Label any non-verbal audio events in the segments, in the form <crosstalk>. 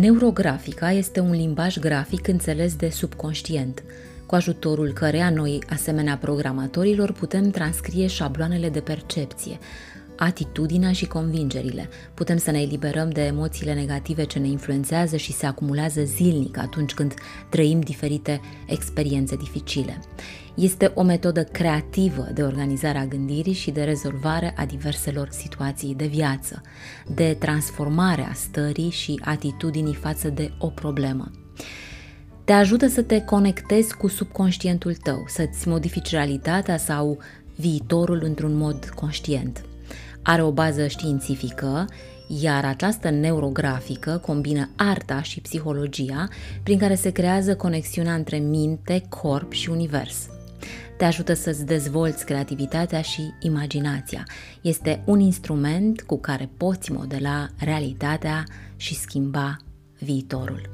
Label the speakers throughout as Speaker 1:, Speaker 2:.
Speaker 1: Neurografica este un limbaj grafic înțeles de subconștient, cu ajutorul căreia noi, asemenea programatorilor, putem transcrie șabloanele de percepție, atitudinea și convingerile. Putem să ne eliberăm de emoțiile negative ce ne influențează și se acumulează zilnic atunci când trăim diferite experiențe dificile. Este o metodă creativă de organizare a gândirii și de rezolvare a diverselor situații de viață, de transformare a stării și atitudinii față de o problemă. Te ajută să te conectezi cu subconștientul tău, să-ți modifici realitatea sau viitorul într-un mod conștient. Are o bază științifică, iar această neurografică combină arta și psihologia prin care se creează conexiunea între minte, corp și univers. Te ajută să-ți dezvolți creativitatea și imaginația. Este un instrument cu care poți modela realitatea și schimba viitorul.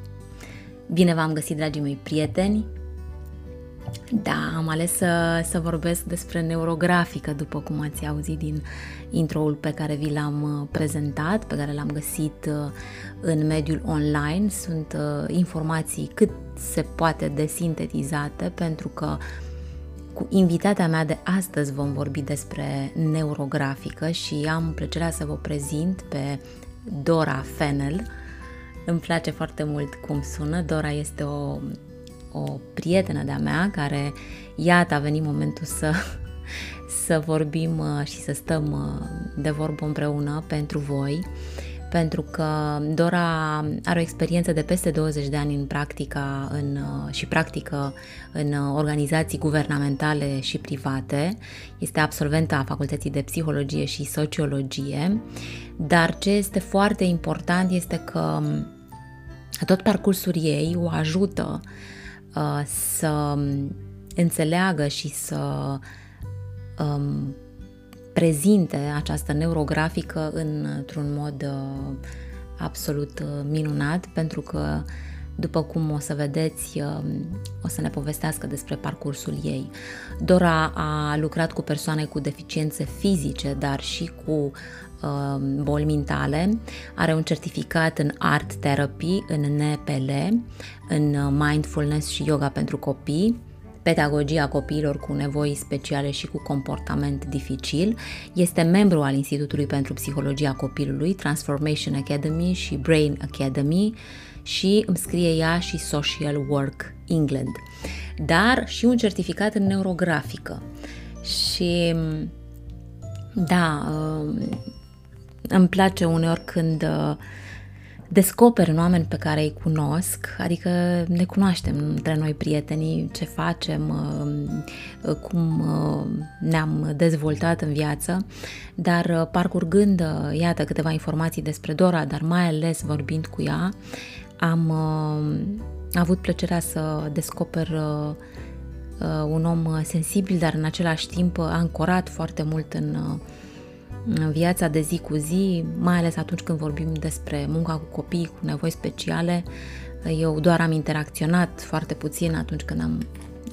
Speaker 1: Bine v-am găsit, dragii mei prieteni! Da, am ales să, să vorbesc despre neurografică, după cum ați auzit din introul pe care vi l-am uh, prezentat, pe care l-am găsit uh, în mediul online. Sunt uh, informații cât se poate de sintetizate, pentru că cu invitatea mea de astăzi vom vorbi despre neurografică și am plăcerea să vă prezint pe Dora Fennel. Îmi place foarte mult cum sună. Dora este o o prietenă de-a mea care, iată, a venit momentul să, <laughs> să vorbim uh, și să stăm uh, de vorbă împreună pentru voi, pentru că Dora are o experiență de peste 20 de ani în practica în, uh, și practică în organizații guvernamentale și private. Este absolventă a Facultății de Psihologie și Sociologie, dar ce este foarte important este că um, tot parcursul ei o ajută uh, Uh, să înțeleagă și să um, prezinte această neurografică într-un mod uh, absolut uh, minunat, pentru că după cum o să vedeți, o să ne povestească despre parcursul ei. Dora a lucrat cu persoane cu deficiențe fizice, dar și cu Um, boli mentale, are un certificat în Art Therapy, în NPL, în uh, Mindfulness și Yoga pentru copii, pedagogia copiilor cu nevoi speciale și cu comportament dificil. Este membru al Institutului pentru Psihologia Copilului, Transformation Academy și Brain Academy și îmi scrie ea și Social Work England. Dar și un certificat în neurografică. Și da, um, îmi place uneori când uh, descoper în oameni pe care îi cunosc, adică ne cunoaștem între noi prietenii, ce facem, uh, uh, cum ne-am dezvoltat în viață, dar parcurgând, iată, câteva informații despre Dora, dar mai ales vorbind cu ea, am avut plăcerea să descoper un om sensibil, dar în același timp ancorat foarte mult în în viața de zi cu zi, mai ales atunci când vorbim despre munca cu copii cu nevoi speciale. Eu doar am interacționat foarte puțin atunci când am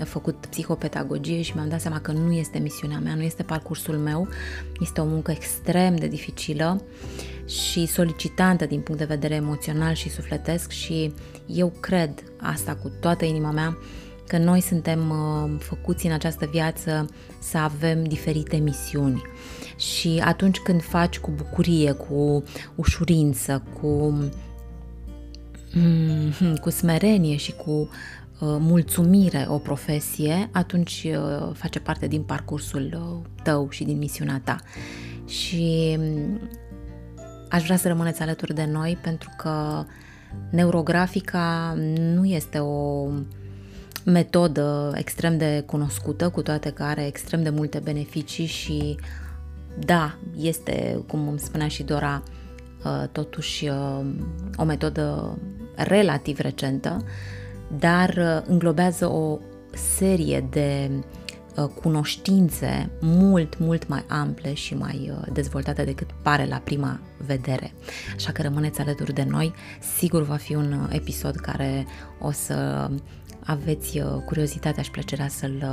Speaker 1: făcut psihopedagogie și mi-am dat seama că nu este misiunea mea, nu este parcursul meu, este o muncă extrem de dificilă și solicitantă din punct de vedere emoțional și sufletesc și eu cred asta cu toată inima mea că noi suntem uh, făcuți în această viață să avem diferite misiuni și atunci când faci cu bucurie, cu ușurință, cu, mm, cu smerenie și cu uh, mulțumire o profesie, atunci uh, face parte din parcursul uh, tău și din misiunea ta. Și mm, aș vrea să rămâneți alături de noi pentru că neurografica nu este o metodă extrem de cunoscută, cu toate că are extrem de multe beneficii și da, este, cum îmi spunea și Dora, uh, totuși uh, o metodă relativ recentă, dar uh, înglobează o serie de cunoștințe mult, mult mai ample și mai dezvoltate decât pare la prima vedere. Așa că rămâneți alături de noi, sigur va fi un episod care o să aveți curiozitatea și plăcerea să-l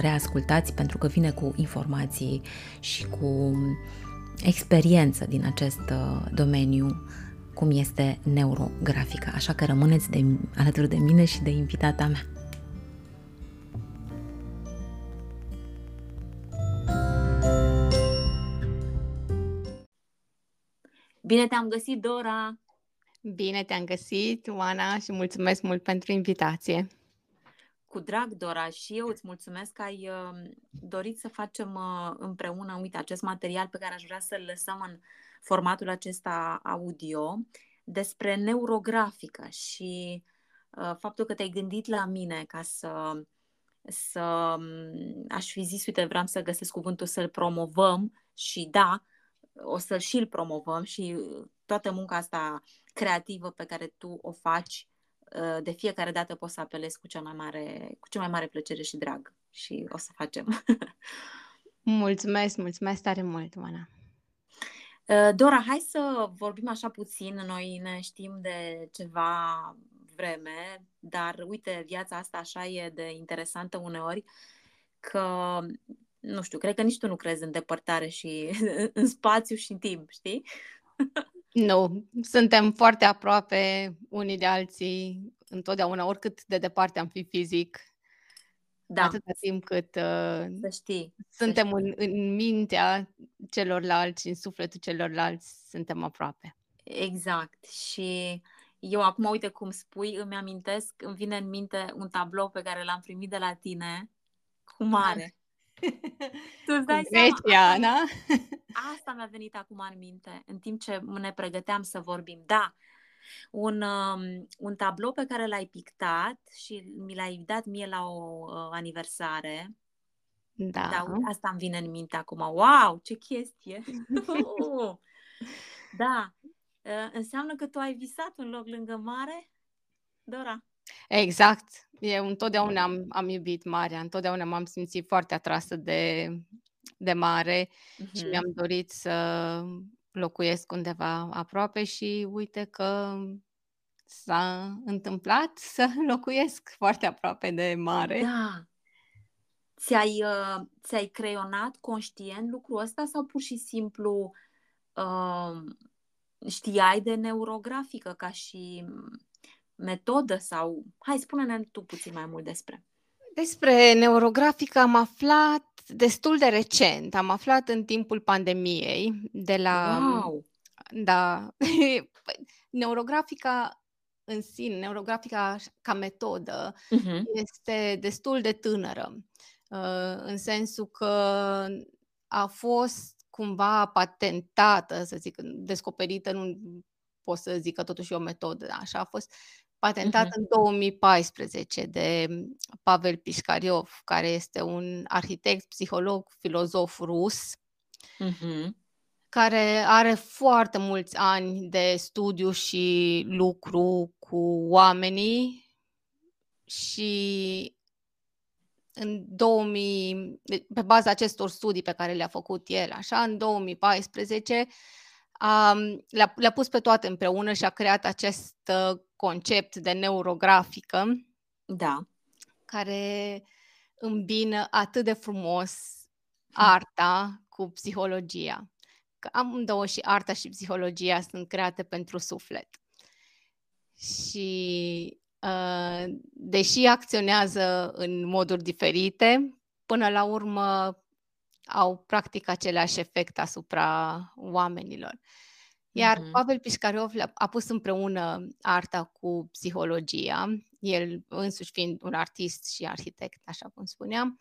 Speaker 1: reascultați pentru că vine cu informații și cu experiență din acest uh, domeniu cum este neurografica. Așa că rămâneți de, alături de mine și de invitata mea. Bine te-am găsit, Dora!
Speaker 2: Bine te-am găsit, Oana, și mulțumesc mult pentru invitație.
Speaker 1: Cu drag, Dora, și eu îți mulțumesc că ai uh, dorit să facem uh, împreună, uite, acest material pe care aș vrea să-l lăsăm în formatul acesta audio despre neurografică și uh, faptul că te-ai gândit la mine ca să, să um, aș fi zis, uite, vreau să găsesc cuvântul să-l promovăm și da, o să și-l promovăm și toată munca asta creativă pe care tu o faci Uh, de fiecare dată poți să apelezi cu cea mai mare, cu cea mai mare plăcere și drag și o să facem. <laughs>
Speaker 2: mulțumesc, mulțumesc tare mult, Oana.
Speaker 1: Uh, Dora, hai să vorbim așa puțin. Noi ne știm de ceva vreme, dar uite, viața asta așa e de interesantă uneori că, nu știu, cred că nici tu nu crezi în depărtare și <laughs> în spațiu și în timp, știi? <laughs>
Speaker 2: Nu, suntem foarte aproape unii de alții întotdeauna, oricât de departe am fi fizic. Da. Atâta timp cât uh,
Speaker 1: să știi,
Speaker 2: suntem
Speaker 1: să
Speaker 2: știi. În, în mintea celorlalți, în sufletul celorlalți, suntem aproape.
Speaker 1: Exact. Și eu acum, uite cum spui, îmi amintesc, îmi vine în minte un tablou pe care l-am primit de la tine cu mare. <laughs>
Speaker 2: tu îți dai Grecia, seama?
Speaker 1: Da? Asta mi-a venit acum în minte, în timp ce ne pregăteam să vorbim. Da, un, um, un tablou pe care l-ai pictat și mi l-ai dat mie la o uh, aniversare.
Speaker 2: Da. da.
Speaker 1: Asta îmi vine în minte acum. Wow, ce chestie! <laughs> da. Uh, înseamnă că tu ai visat un loc lângă mare, Dora?
Speaker 2: Exact. Eu întotdeauna am, am iubit marea, întotdeauna m-am simțit foarte atrasă de, de mare uh-huh. și mi-am dorit să locuiesc undeva aproape și uite că s-a întâmplat <laughs> să locuiesc foarte aproape de mare.
Speaker 1: Da. Ți-ai, uh, ți-ai creionat conștient lucrul ăsta sau pur și simplu uh, știai de neurografică ca și metodă sau... Hai, spune-ne tu puțin mai mult despre.
Speaker 2: Despre neurografică am aflat destul de recent. Am aflat în timpul pandemiei de la...
Speaker 1: Wow!
Speaker 2: Da. <laughs> neurografica în sine, neurografica ca metodă, uh-huh. este destul de tânără. Uh, în sensul că a fost cumva patentată, să zic, descoperită, nu pot să zic că totuși e o metodă, așa a fost patentat uh-huh. în 2014 de Pavel Piscariov, care este un arhitect, psiholog, filozof rus, uh-huh. care are foarte mulți ani de studiu și lucru cu oamenii și în 2000, pe baza acestor studii pe care le-a făcut el, așa, în 2014 um, le-a, le-a pus pe toate împreună și a creat acest uh, concept de neurografică.
Speaker 1: Da.
Speaker 2: Care îmbină atât de frumos arta cu psihologia. Că amândouă și arta și psihologia sunt create pentru suflet. Și uh, deși acționează în moduri diferite, până la urmă au practic același efect asupra oamenilor. Iar uh-huh. Pavel Piscariov a pus împreună arta cu psihologia, el însuși fiind un artist și arhitect, așa cum spuneam,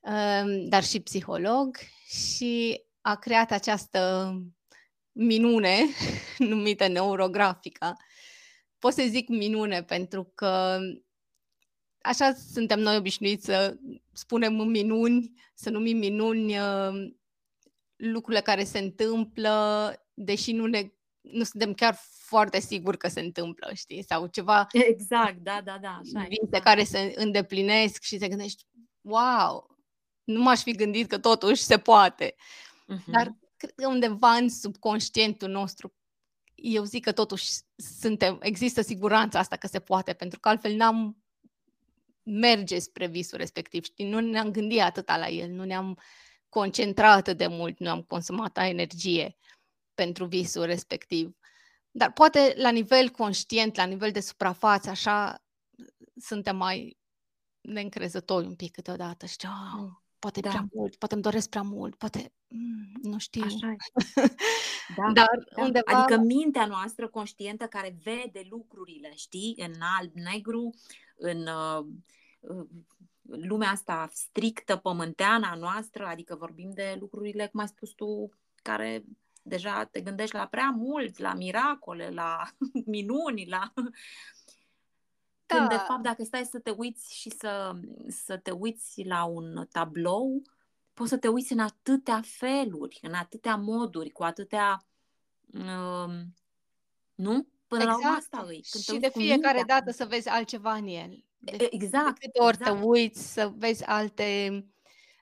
Speaker 2: um, dar și psiholog și a creat această minune <laughs> numită neurografica. Pot să zic minune pentru că așa suntem noi obișnuiți să spunem minuni, să numim minuni uh, lucrurile care se întâmplă, deși nu ne nu suntem chiar foarte siguri că se întâmplă, știi? Sau ceva...
Speaker 1: Exact, da, da, da. Așa
Speaker 2: vise da. care se îndeplinesc și te gândești, wow, nu m-aș fi gândit că totuși se poate. Uh-huh. Dar cred că undeva în subconștientul nostru, eu zic că totuși suntem, există siguranța asta că se poate, pentru că altfel n-am merge spre visul respectiv, știi? Nu ne-am gândit atâta la el, nu ne-am concentrat atât de mult, nu am consumat energie pentru visul respectiv. Dar poate la nivel conștient, la nivel de suprafață, așa, suntem mai neîncrezători un pic câteodată. Știi, oh, poate da. prea mult, poate îmi doresc prea mult, poate, mm, nu știu. Așa <laughs>
Speaker 1: da, Dar da. undeva... Adică mintea noastră conștientă care vede lucrurile, știi, în alb-negru, în uh, lumea asta strictă, pământeana noastră, adică vorbim de lucrurile, cum ai spus tu, care deja te gândești la prea mult, la miracole, la <laughs> minuni, la... Da. Când, de fapt, dacă stai să te uiți și să, să te uiți la un tablou, poți să te uiți în atâtea feluri, în atâtea moduri, cu atâtea... Um, nu?
Speaker 2: Până exact. la urmă exact. asta îi. Când și de fiecare dată să vezi altceva în el.
Speaker 1: De, exact.
Speaker 2: De câte ori exact. te uiți să vezi alte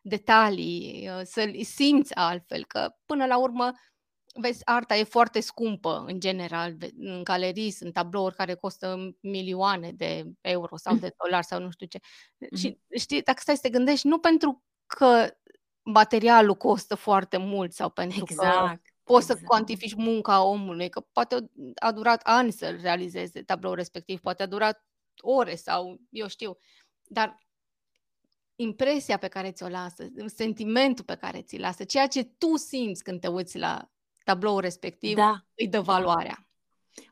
Speaker 2: detalii, uh, să-l simți altfel, că până la urmă vezi, arta e foarte scumpă în general. În galerii sunt tablouri care costă milioane de euro sau de <laughs> dolari sau nu știu ce. Și știi, dacă stai să te gândești, nu pentru că materialul costă foarte mult sau pentru exact. că poți exact. să cuantifici munca omului, că poate a durat ani să realizeze tabloul respectiv, poate a durat ore sau eu știu, dar impresia pe care ți-o lasă, sentimentul pe care ți-l lasă, ceea ce tu simți când te uiți la tabloul respectiv, da. îi dă valoarea.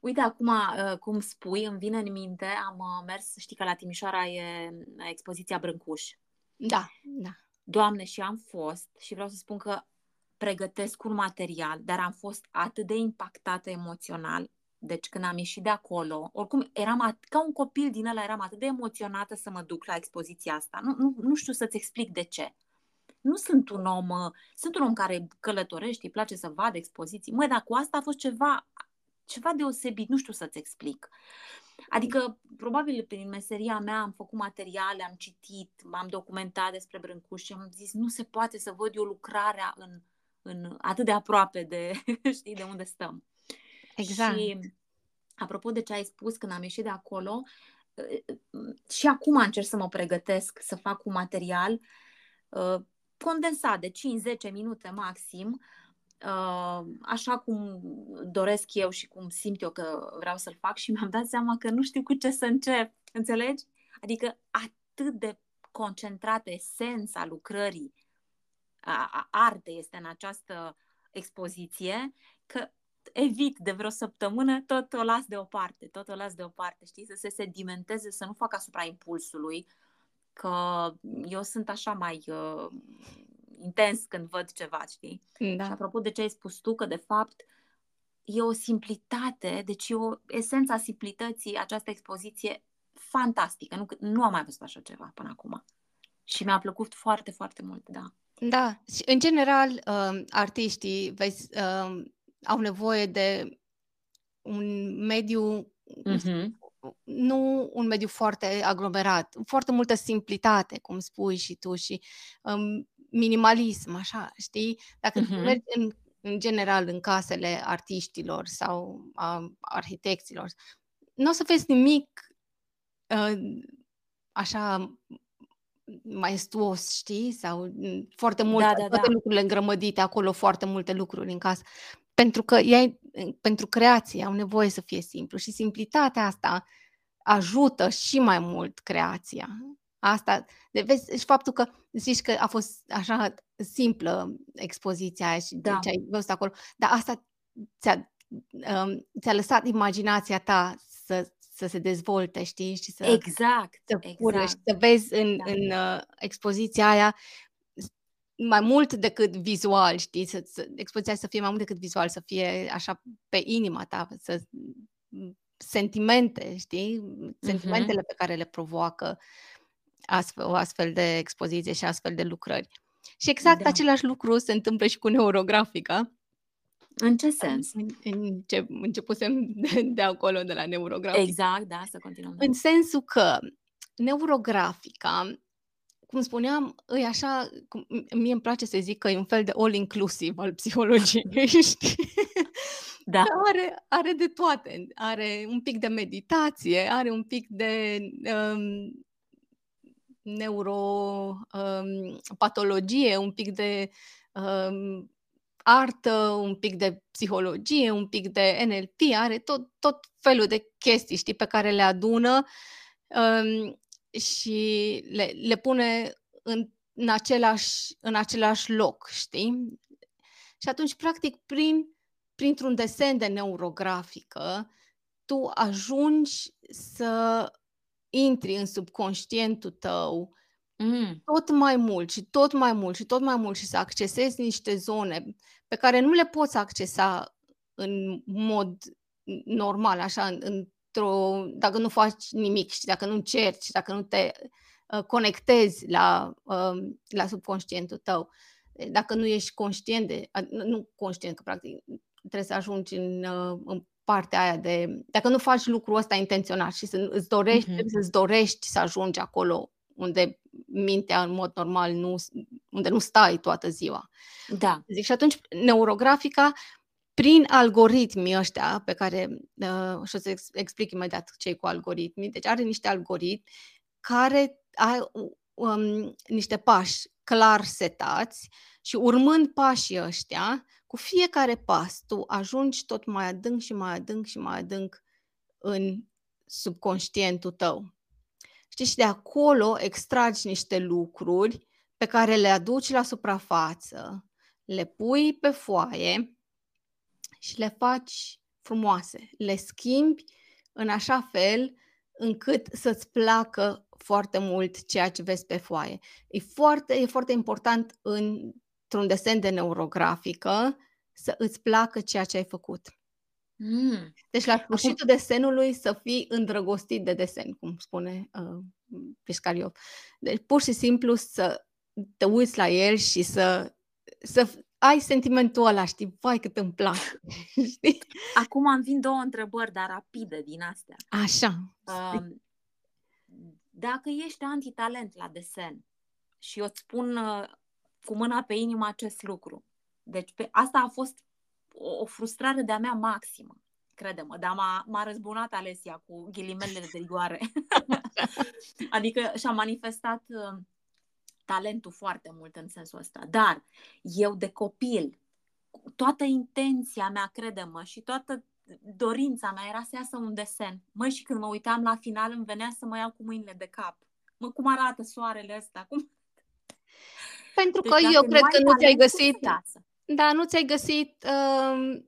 Speaker 1: Uite, acum, uh, cum spui, îmi vine în minte, am uh, mers, știi că la Timișoara e expoziția Brâncuș.
Speaker 2: Da, da.
Speaker 1: Doamne, și am fost și vreau să spun că pregătesc un material, dar am fost atât de impactată emoțional. Deci când am ieșit de acolo, oricum eram at- ca un copil din ăla, eram atât de emoționată să mă duc la expoziția asta. Nu, nu, nu știu să-ți explic de ce. Nu sunt un om, uh, sunt un om care călătorește, îi place să vadă expoziții. Măi, dar cu asta a fost ceva, ceva deosebit, nu știu să-ți explic. Adică, probabil prin meseria mea am făcut materiale, am citit, m-am documentat despre Brâncuș și am zis, nu se poate să văd eu lucrarea în în, atât de aproape de, <laughs> știi, de unde stăm.
Speaker 2: Exact.
Speaker 1: Și apropo de ce ai spus când am ieșit de acolo, și acum încerc să mă pregătesc să fac un material uh, condensat de 5-10 minute maxim, uh, așa cum doresc eu și cum simt eu că vreau să-l fac și mi-am dat seama că nu știu cu ce să încep. Înțelegi? Adică atât de concentrată esența lucrării a, arte este în această expoziție, că evit de vreo săptămână, tot o las deoparte, tot o las deoparte, știi, să se sedimenteze, să nu fac asupra impulsului, că eu sunt așa mai uh, intens când văd ceva, știi? Da. Și apropo de ce ai spus tu, că de fapt e o simplitate, deci e o esența simplității, această expoziție fantastică, nu, nu am mai văzut așa ceva până acum. Și mi-a plăcut foarte, foarte mult, da.
Speaker 2: Da, și în general, uh, artiștii vezi, uh, au nevoie de un mediu, uh-huh. Nu un mediu foarte aglomerat, foarte multă simplitate, cum spui și tu, și um, minimalism, așa, știi? Dacă uh-huh. mergi în, în general în casele artiștilor sau a arhitecților, nu o să vezi nimic uh, așa maestuos, știi? Sau mm, foarte multe, da, da, toate da. lucrurile îngrămădite acolo, foarte multe lucruri în casă. Pentru că ei, pentru creație, au nevoie să fie simplu și simplitatea asta ajută și mai mult creația. Asta, de vezi, și faptul că zici că a fost așa simplă expoziția aia și da. ce ai văzut acolo, dar asta ți-a, um, ți-a lăsat imaginația ta să, să se dezvolte, știi? Și să,
Speaker 1: exact,
Speaker 2: să exact. și să vezi în, da. în uh, expoziția aia mai mult decât vizual, știi? Să, să, expoziția să fie mai mult decât vizual, să fie așa pe inima ta, să sentimente, știi? Sentimentele uh-huh. pe care le provoacă astfel, o astfel de expoziție și astfel de lucrări. Și exact da. același lucru se întâmplă și cu neurografica.
Speaker 1: În ce sens?
Speaker 2: În, în ce, începusem de, de acolo, de la neurografica.
Speaker 1: Exact, da, să continuăm.
Speaker 2: În sensul că neurografica, cum spuneam, e așa, cum, mie îmi place să zic că e un fel de all-inclusive al psihologiei, <laughs> știi? Da. Are, are de toate. Are un pic de meditație, are un pic de um, neuropatologie, um, un pic de um, artă, un pic de psihologie, un pic de NLP, are tot, tot felul de chestii, știi, pe care le adună um, și le, le pune în, în, același, în același loc, știi? Și atunci, practic, prin, printr-un desen de neurografică, tu ajungi să intri în subconștientul tău mm. tot mai mult și tot mai mult și tot mai mult și să accesezi niște zone pe care nu le poți accesa în mod normal, așa, într-o, dacă nu faci nimic și dacă nu încerci, dacă nu te uh, conectezi la, uh, la subconștientul tău, dacă nu ești conștient de, nu conștient, că practic trebuie să ajungi în, uh, în partea aia de, dacă nu faci lucrul ăsta intenționat și să îți dorești, uh-huh. trebuie să-ți dorești să ajungi acolo unde mintea în mod normal nu, unde nu stai toată ziua.
Speaker 1: Da.
Speaker 2: Zic, și atunci neurografica prin algoritmii ăștia pe care, uh, și o să explic imediat ce cu algoritmii, deci are niște algoritmi care au um, niște pași clar setați și urmând pașii ăștia, cu fiecare pas tu ajungi tot mai adânc și mai adânc și mai adânc în subconștientul tău. Știi, și de acolo extragi niște lucruri pe care le aduci la suprafață, le pui pe foaie și le faci frumoase. Le schimbi în așa fel încât să-ți placă foarte mult ceea ce vezi pe foaie. E foarte, e foarte important într-un desen de neurografică să îți placă ceea ce ai făcut. Mm. Deci la sfârșitul Acum... desenului să fii îndrăgostit de desen, cum spune uh, Piscariov. Deci pur și simplu să te uiți la el și să, să ai sentimentul ăla, știi, vai cât îmi place. <laughs> știi?
Speaker 1: Acum am vin două întrebări, dar rapide din astea.
Speaker 2: Așa. Uh,
Speaker 1: dacă ești antitalent la desen și eu îți spun uh, cu mâna pe inimă acest lucru, deci pe, asta a fost o, o frustrare de-a mea maximă, crede-mă, dar m-a, m-a răzbunat Alesia cu ghilimele de rigoare. <laughs> adică și-a manifestat uh, talentul foarte mult în sensul ăsta. Dar eu de copil, toată intenția mea, crede-mă, și toată dorința mea era să iasă un desen. Măi, și când mă uitam la final, îmi venea să mă iau cu mâinile de cap. Mă, cum arată soarele ăsta? Cum...
Speaker 2: Pentru deci că eu cred că nu ți-ai găsit... Da, nu ți-ai găsit uh,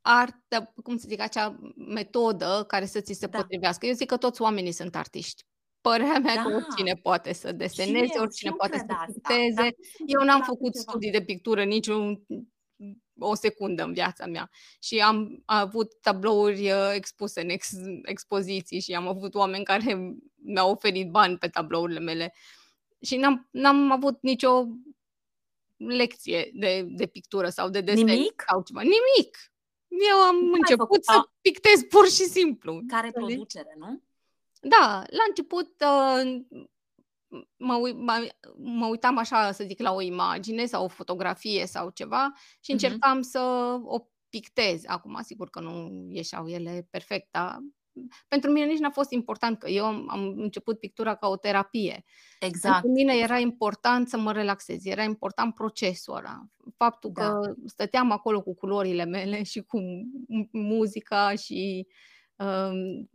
Speaker 2: artă, cum să zic, acea metodă care să ți se da. potrivească. Eu zic că toți oamenii sunt artiști. Părerea mea da. că oricine poate să deseneze, eu, oricine poate să picteze. Da, eu n-am făcut ceva. studii de pictură niciun o secundă în viața mea și am avut tablouri uh, expuse în ex, expoziții și am avut oameni care mi-au oferit bani pe tablourile mele și n-am, n-am avut nicio lecție de, de pictură sau de desen
Speaker 1: Nimic?
Speaker 2: sau ceva. Nimic! Eu am Cum început să pictez pur și simplu.
Speaker 1: Care producere, nu?
Speaker 2: Da, la început uh, mă, mă, mă uitam așa, să zic, la o imagine sau o fotografie sau ceva și încercam uh-huh. să o pictez. Acum, sigur că nu ieșeau ele perfect, dar pentru mine nici n-a fost important că eu am început pictura ca o terapie.
Speaker 1: Exact.
Speaker 2: Pentru mine era important să mă relaxez, era important procesul ăla. Faptul da. că stăteam acolo cu culorile mele și cu muzica și um,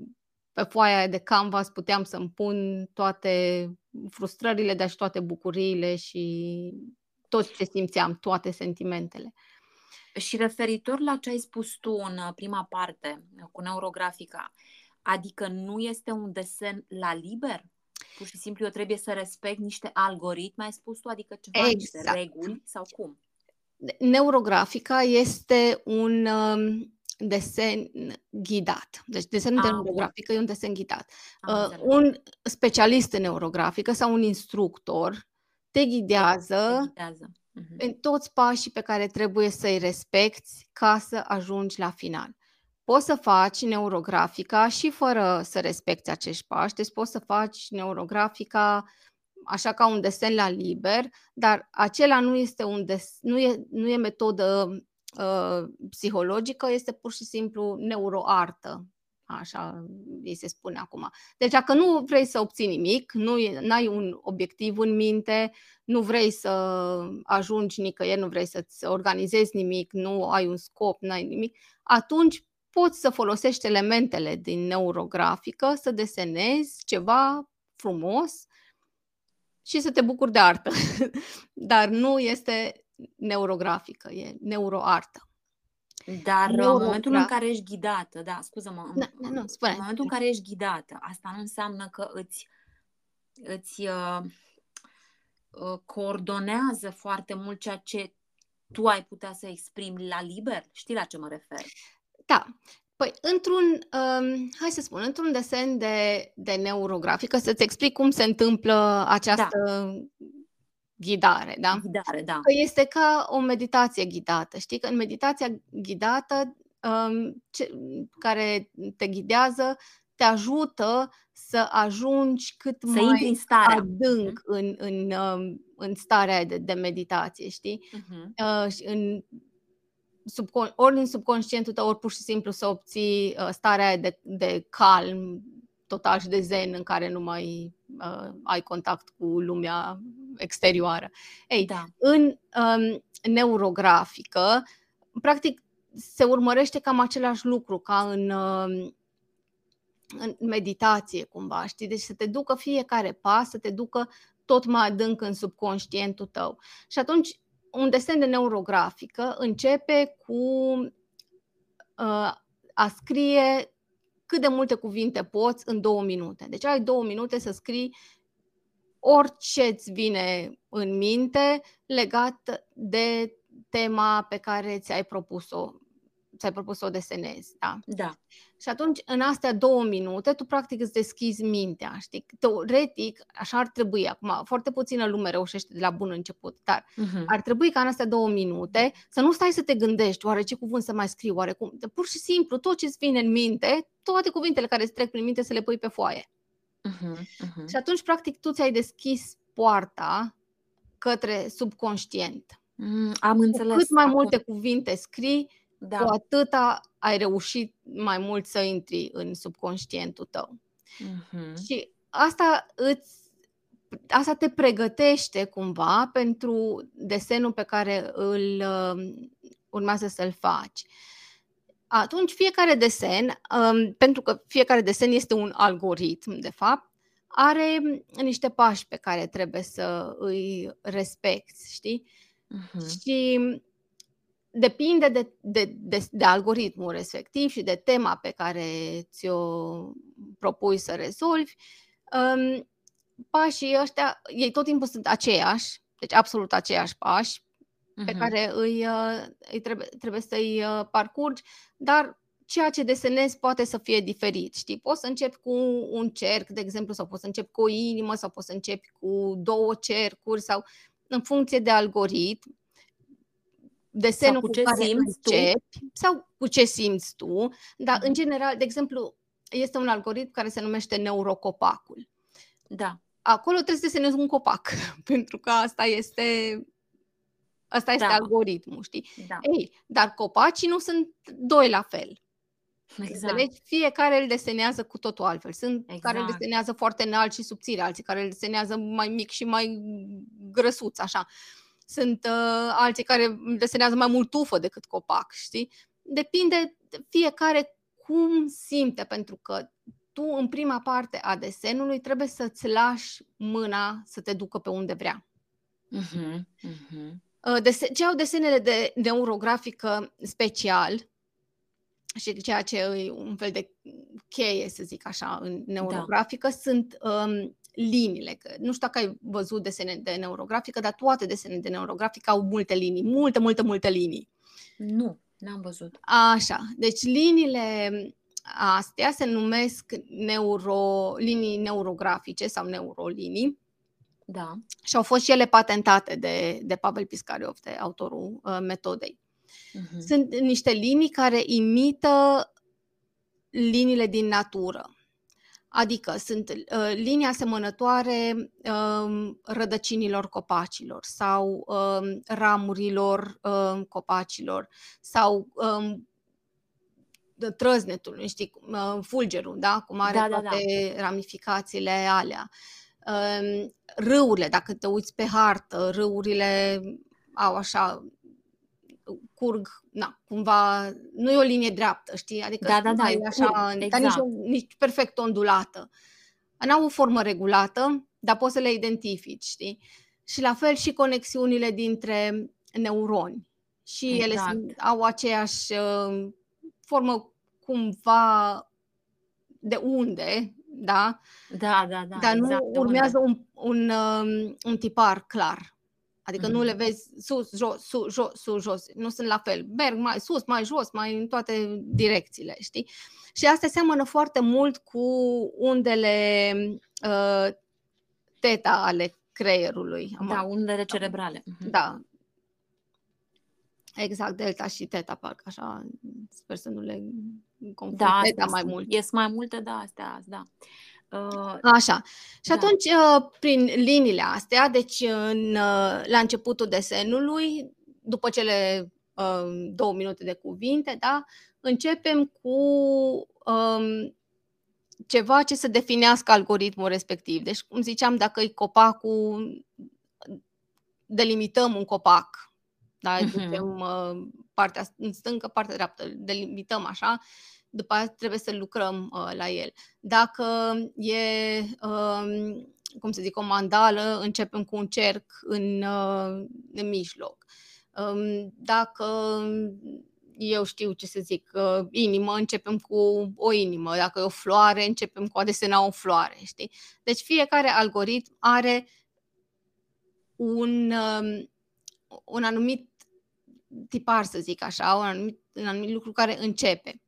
Speaker 2: pe foaia de canvas puteam să-mi pun toate frustrările, dar și toate bucuriile și tot ce simțeam, toate sentimentele.
Speaker 1: Și referitor la ce ai spus tu în prima parte cu neurografica, adică nu este un desen la liber? Pur și simplu eu trebuie să respect niște algoritmi, ai spus tu, adică ceva, exact. niște reguli sau cum?
Speaker 2: Neurografica este un um, desen ghidat. Deci desenul ah, de neurografică e un desen ghidat. Uh, un specialist în neurografică sau un instructor te ghidează,
Speaker 1: Te ghidează. Mhm.
Speaker 2: în toți pașii pe care trebuie să-i respecti ca să ajungi la final. Poți să faci neurografica și fără să respecti acești pași, deci poți să faci neurografica așa ca un desen la liber, dar acela nu este, un des, nu e, nu e metodă uh, psihologică, este pur și simplu neuroartă, așa îi se spune acum. Deci dacă nu vrei să obții nimic, nu ai un obiectiv în minte, nu vrei să ajungi nicăieri, nu vrei să-ți organizezi nimic, nu ai un scop, nu ai nimic, atunci poți să folosești elementele din neurografică, să desenezi ceva frumos și să te bucuri de artă. <laughs> Dar nu este neurografică, e neuroartă.
Speaker 1: Dar în
Speaker 2: Neuro-
Speaker 1: momentul în
Speaker 2: da.
Speaker 1: care ești ghidată, da, scuză-mă, în-
Speaker 2: Da, da, nu, spune.
Speaker 1: în momentul în care ești ghidată, asta nu înseamnă că îți, îți uh, uh, coordonează foarte mult ceea ce tu ai putea să exprimi la liber? Știi la ce mă refer?
Speaker 2: Da. Păi, într-un, um, hai să spun, într-un desen de, de neurografică, să-ți explic cum se întâmplă această ghidare, da?
Speaker 1: Ghidare, da.
Speaker 2: Că este ca o meditație ghidată. Știi că în meditația ghidată, um, ce, care te ghidează, te ajută să ajungi cât
Speaker 1: Să
Speaker 2: mai
Speaker 1: intri în starea.
Speaker 2: adânc în, în, um, în starea aia de, de meditație, știi?
Speaker 1: Mhm.
Speaker 2: Uh, și în subcon- ori în subconștientul tău, ori pur și simplu să obții uh, starea aia de, de calm total și de zen în care nu mai uh, ai contact cu lumea exterioară. Ei,
Speaker 1: Da.
Speaker 2: în um, neurografică, practic se urmărește cam același lucru ca în, um, în meditație cumva, știi? Deci să te ducă fiecare pas, să te ducă tot mai adânc în subconștientul tău. Și atunci un desen de neurografică începe cu uh, a scrie cât de multe cuvinte poți în două minute. Deci ai două minute să scrii orice îți vine în minte legat de tema pe care ți-ai propus-o, ți-ai propus să o desenezi. Da?
Speaker 1: Da.
Speaker 2: Și atunci, în astea două minute, tu practic îți deschizi mintea, știi? Teoretic, așa ar trebui. Acum, foarte puțină lume reușește de la bun început, dar
Speaker 1: Mhm.
Speaker 2: ar trebui ca în astea două minute să nu stai să te gândești, oare ce cuvânt să mai scriu, oare cum. De pur și simplu, tot ce îți vine în minte, toate cuvintele care îți trec prin minte să le pui pe foaie.
Speaker 1: Mhm. Mhm.
Speaker 2: Și atunci, practic, tu ți-ai deschis poarta către subconștient.
Speaker 1: Mm, Am
Speaker 2: Cu
Speaker 1: înțeles.
Speaker 2: cât mai
Speaker 1: acum.
Speaker 2: multe cuvinte scrii, cu
Speaker 1: Da.
Speaker 2: atâta ai reușit mai mult să intri în subconștientul tău.
Speaker 1: Mhm.
Speaker 2: Și asta îți asta te pregătește cumva pentru desenul pe care îl uh, urmează să-l faci. Atunci fiecare desen, um, pentru că fiecare desen este un algoritm, de fapt, are niște pași pe care trebuie să îi respecti, știi?
Speaker 1: Mhm.
Speaker 2: Și depinde de, de, de, de algoritmul respectiv și de tema pe care ți-o propui să rezolvi. Um, pașii ăștia, ei tot timpul sunt aceiași, deci absolut aceiași pași pe
Speaker 1: Mhm.
Speaker 2: care îi, uh, îi trebuie, trebuie să-i uh, parcurgi, dar ceea ce desenezi poate să fie diferit. Știi? Poți să începi cu un cerc, de exemplu, sau poți să începi cu o inimă, sau poți să începi cu două cercuri, sau în funcție de algoritm, desenul
Speaker 1: cu
Speaker 2: cu
Speaker 1: ce
Speaker 2: care
Speaker 1: simți tu.
Speaker 2: începi, sau cu ce simți tu, dar în
Speaker 1: Mhm.
Speaker 2: general, de exemplu, este un algoritm care se numește neurocopacul.
Speaker 1: Da.
Speaker 2: Acolo trebuie să desenezi un copac, <laughs> pentru că asta este, asta este
Speaker 1: Da.
Speaker 2: algoritmul, știi?
Speaker 1: Da.
Speaker 2: Ei, dar copacii nu sunt doi la fel.
Speaker 1: Exact.
Speaker 2: Înțelegi? Fiecare îl desenează cu totul altfel. Sunt care îl
Speaker 1: Exact.
Speaker 2: desenează foarte înalt și subțire, alții care îl desenează mai mic și mai grăsuț, așa. Sunt uh, alții care îl desenează mai mult tufă decât copac, știi? Depinde de fiecare cum simte, pentru că tu în prima parte a desenului trebuie să-ți lași mâna să te ducă pe unde vrea.
Speaker 1: Mhm. Mhm.
Speaker 2: Uh, dese- ce au desenele de neurografică special și ceea ce e un fel de cheie, să zic așa, în neurografică, da. sunt um, liniile. Că, nu știu dacă ai văzut desene de neurografică, dar toate desenele de neurografică au multe linii, multe, multe, multe linii.
Speaker 1: Nu, n-am văzut.
Speaker 2: Așa, deci liniile astea se numesc neuro, linii neurografice sau neurolinii
Speaker 1: Da.
Speaker 2: Și au fost și ele patentate de, de Pavel Piscariov, de autorul uh, metodei. Uh-huh. Sunt niște linii care imită liniile din natură. Adică sunt uh, linii asemănătoare uh, rădăcinilor copacilor sau uh, ramurilor uh, copacilor sau uh, trăznetului, știi, uh, fulgerul, da? cum are da, toate da, da. ramificațiile alea. Uh, râurile, dacă te uiți pe hartă, râurile au așa curg, na, cumva, nu e o linie dreaptă, știi? Adică
Speaker 1: da, da, da,
Speaker 2: e așa, curg, exact. nici, nici perfect ondulată. N-au o formă regulată, dar poți să le identifici, știi? Și la fel și conexiunile dintre neuroni. Și exact. ele sunt, au aceeași uh, formă cumva de unde, da?
Speaker 1: Da, da, da.
Speaker 2: Dar exact, nu urmează un, un, um, un tipar clar. Adică mm-hmm. nu le vezi sus, jos, sus, jos, sus, jos. Nu sunt la fel. Merg mai sus, mai jos, mai în toate direcțiile, știi? Și asta seamănă foarte mult cu undele uh, teta ale creierului.
Speaker 1: Da, undele cerebrale.
Speaker 2: Mhm. Da. Exact, delta și teta, parcă așa, sper să nu le confund.
Speaker 1: Da, teta mai mult. Ies mai multe, da, astea, da.
Speaker 2: Uh, Așa. Și da. atunci, uh, prin liniile astea, deci în, uh, la începutul desenului, după cele două minute de cuvinte, da, începem cu um, ceva ce să definească algoritmul respectiv. Deci, cum ziceam, dacă e copacul, delimităm un copac. Da, uh-huh. ducem uh, partea în stâncă, partea dreaptă, delimităm așa după aceea trebuie să lucrăm uh, la el. Dacă e, uh, cum să zic, o mandală, începem cu un cerc în, uh, în mijloc. Um, dacă eu știu ce să zic, uh, inimă, începem cu o inimă. Dacă e o floare, începem cu a desena o floare, știi? Deci fiecare algoritm are un, um, un anumit tipar, să zic așa, un anumit, un anumit lucru care începe.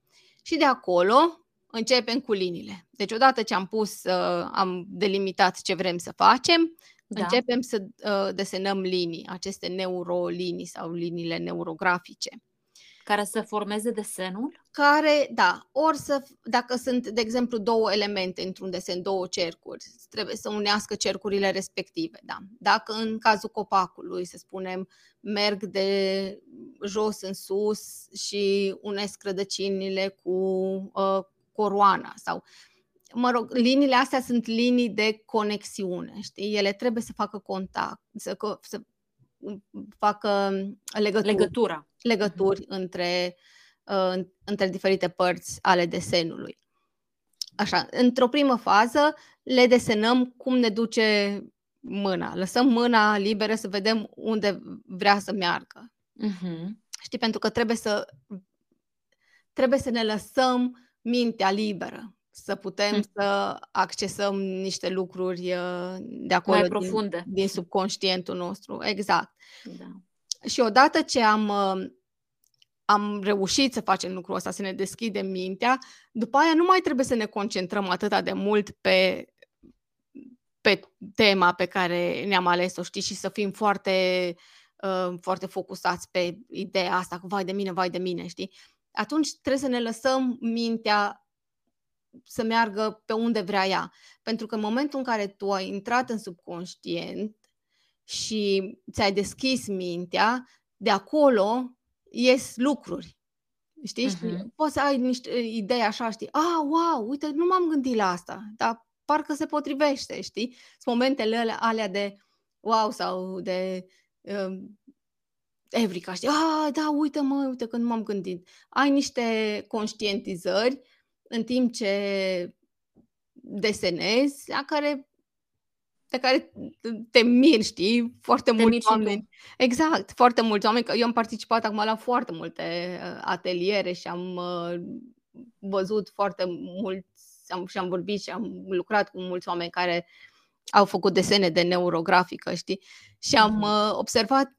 Speaker 2: Și de acolo începem cu liniile. Deci odată ce am pus, uh, am delimitat ce vrem să facem, da. începem să uh, desenăm linii, aceste neurolinii sau liniile neurografice.
Speaker 1: Care să formeze desenul?
Speaker 2: Care, da, ori să, dacă sunt, de exemplu, două elemente într-un desen, două cercuri, trebuie să unească cercurile respective, da. Dacă în cazul copacului, să spunem, merg de jos în sus și unesc rădăcinile cu uh, coroana sau mă rog, liniile astea sunt linii de conexiune, știi? Ele trebuie să facă contact, să, să facă legături,
Speaker 1: legătura.
Speaker 2: Legături mm-hmm. între, uh, între diferite părți ale desenului. Așa, într-o primă fază le desenăm cum ne duce mâna. Lăsăm mâna liberă să vedem unde vrea să meargă. Uh-huh. Știi, pentru că trebuie să trebuie să ne lăsăm mintea liberă, să putem uh-huh. să accesăm niște lucruri uh, de acolo
Speaker 1: mai profunde
Speaker 2: din, din subconștientul nostru. Exact. Da. Și odată ce am uh, am reușit să facem lucrul ăsta, să ne deschidem mintea, după aia nu mai trebuie să ne concentrăm atât de mult pe pe tema pe care ne-am ales-o, știi, și să fim foarte, uh, foarte focusați pe ideea asta, cu vai de mine, vai de mine, știi? Atunci trebuie să ne lăsăm mintea să meargă pe unde vrea ea. Pentru că în momentul în care tu ai intrat în subconștient și ți-ai deschis mintea, de acolo ies lucruri. Știi? Uh-huh. Poți să ai niște idei așa, știi? Ah, wow, uite, nu m-am gândit la asta, dar parcă se potrivește, știi? Sunt momentele alea, alea de wow sau de uh, Evrica, știi? Ah, da, uite mă, uite că nu m-am gândit. Ai niște conștientizări în timp ce desenezi, la care pe care te miri, știi? Foarte te mulți oameni. Exact, foarte mulți oameni. Eu am participat acum la foarte multe uh, ateliere și am uh, văzut foarte mulți am, și am vorbit și am lucrat cu mulți oameni care au făcut desene de neurografică, știi? Și am uh, observat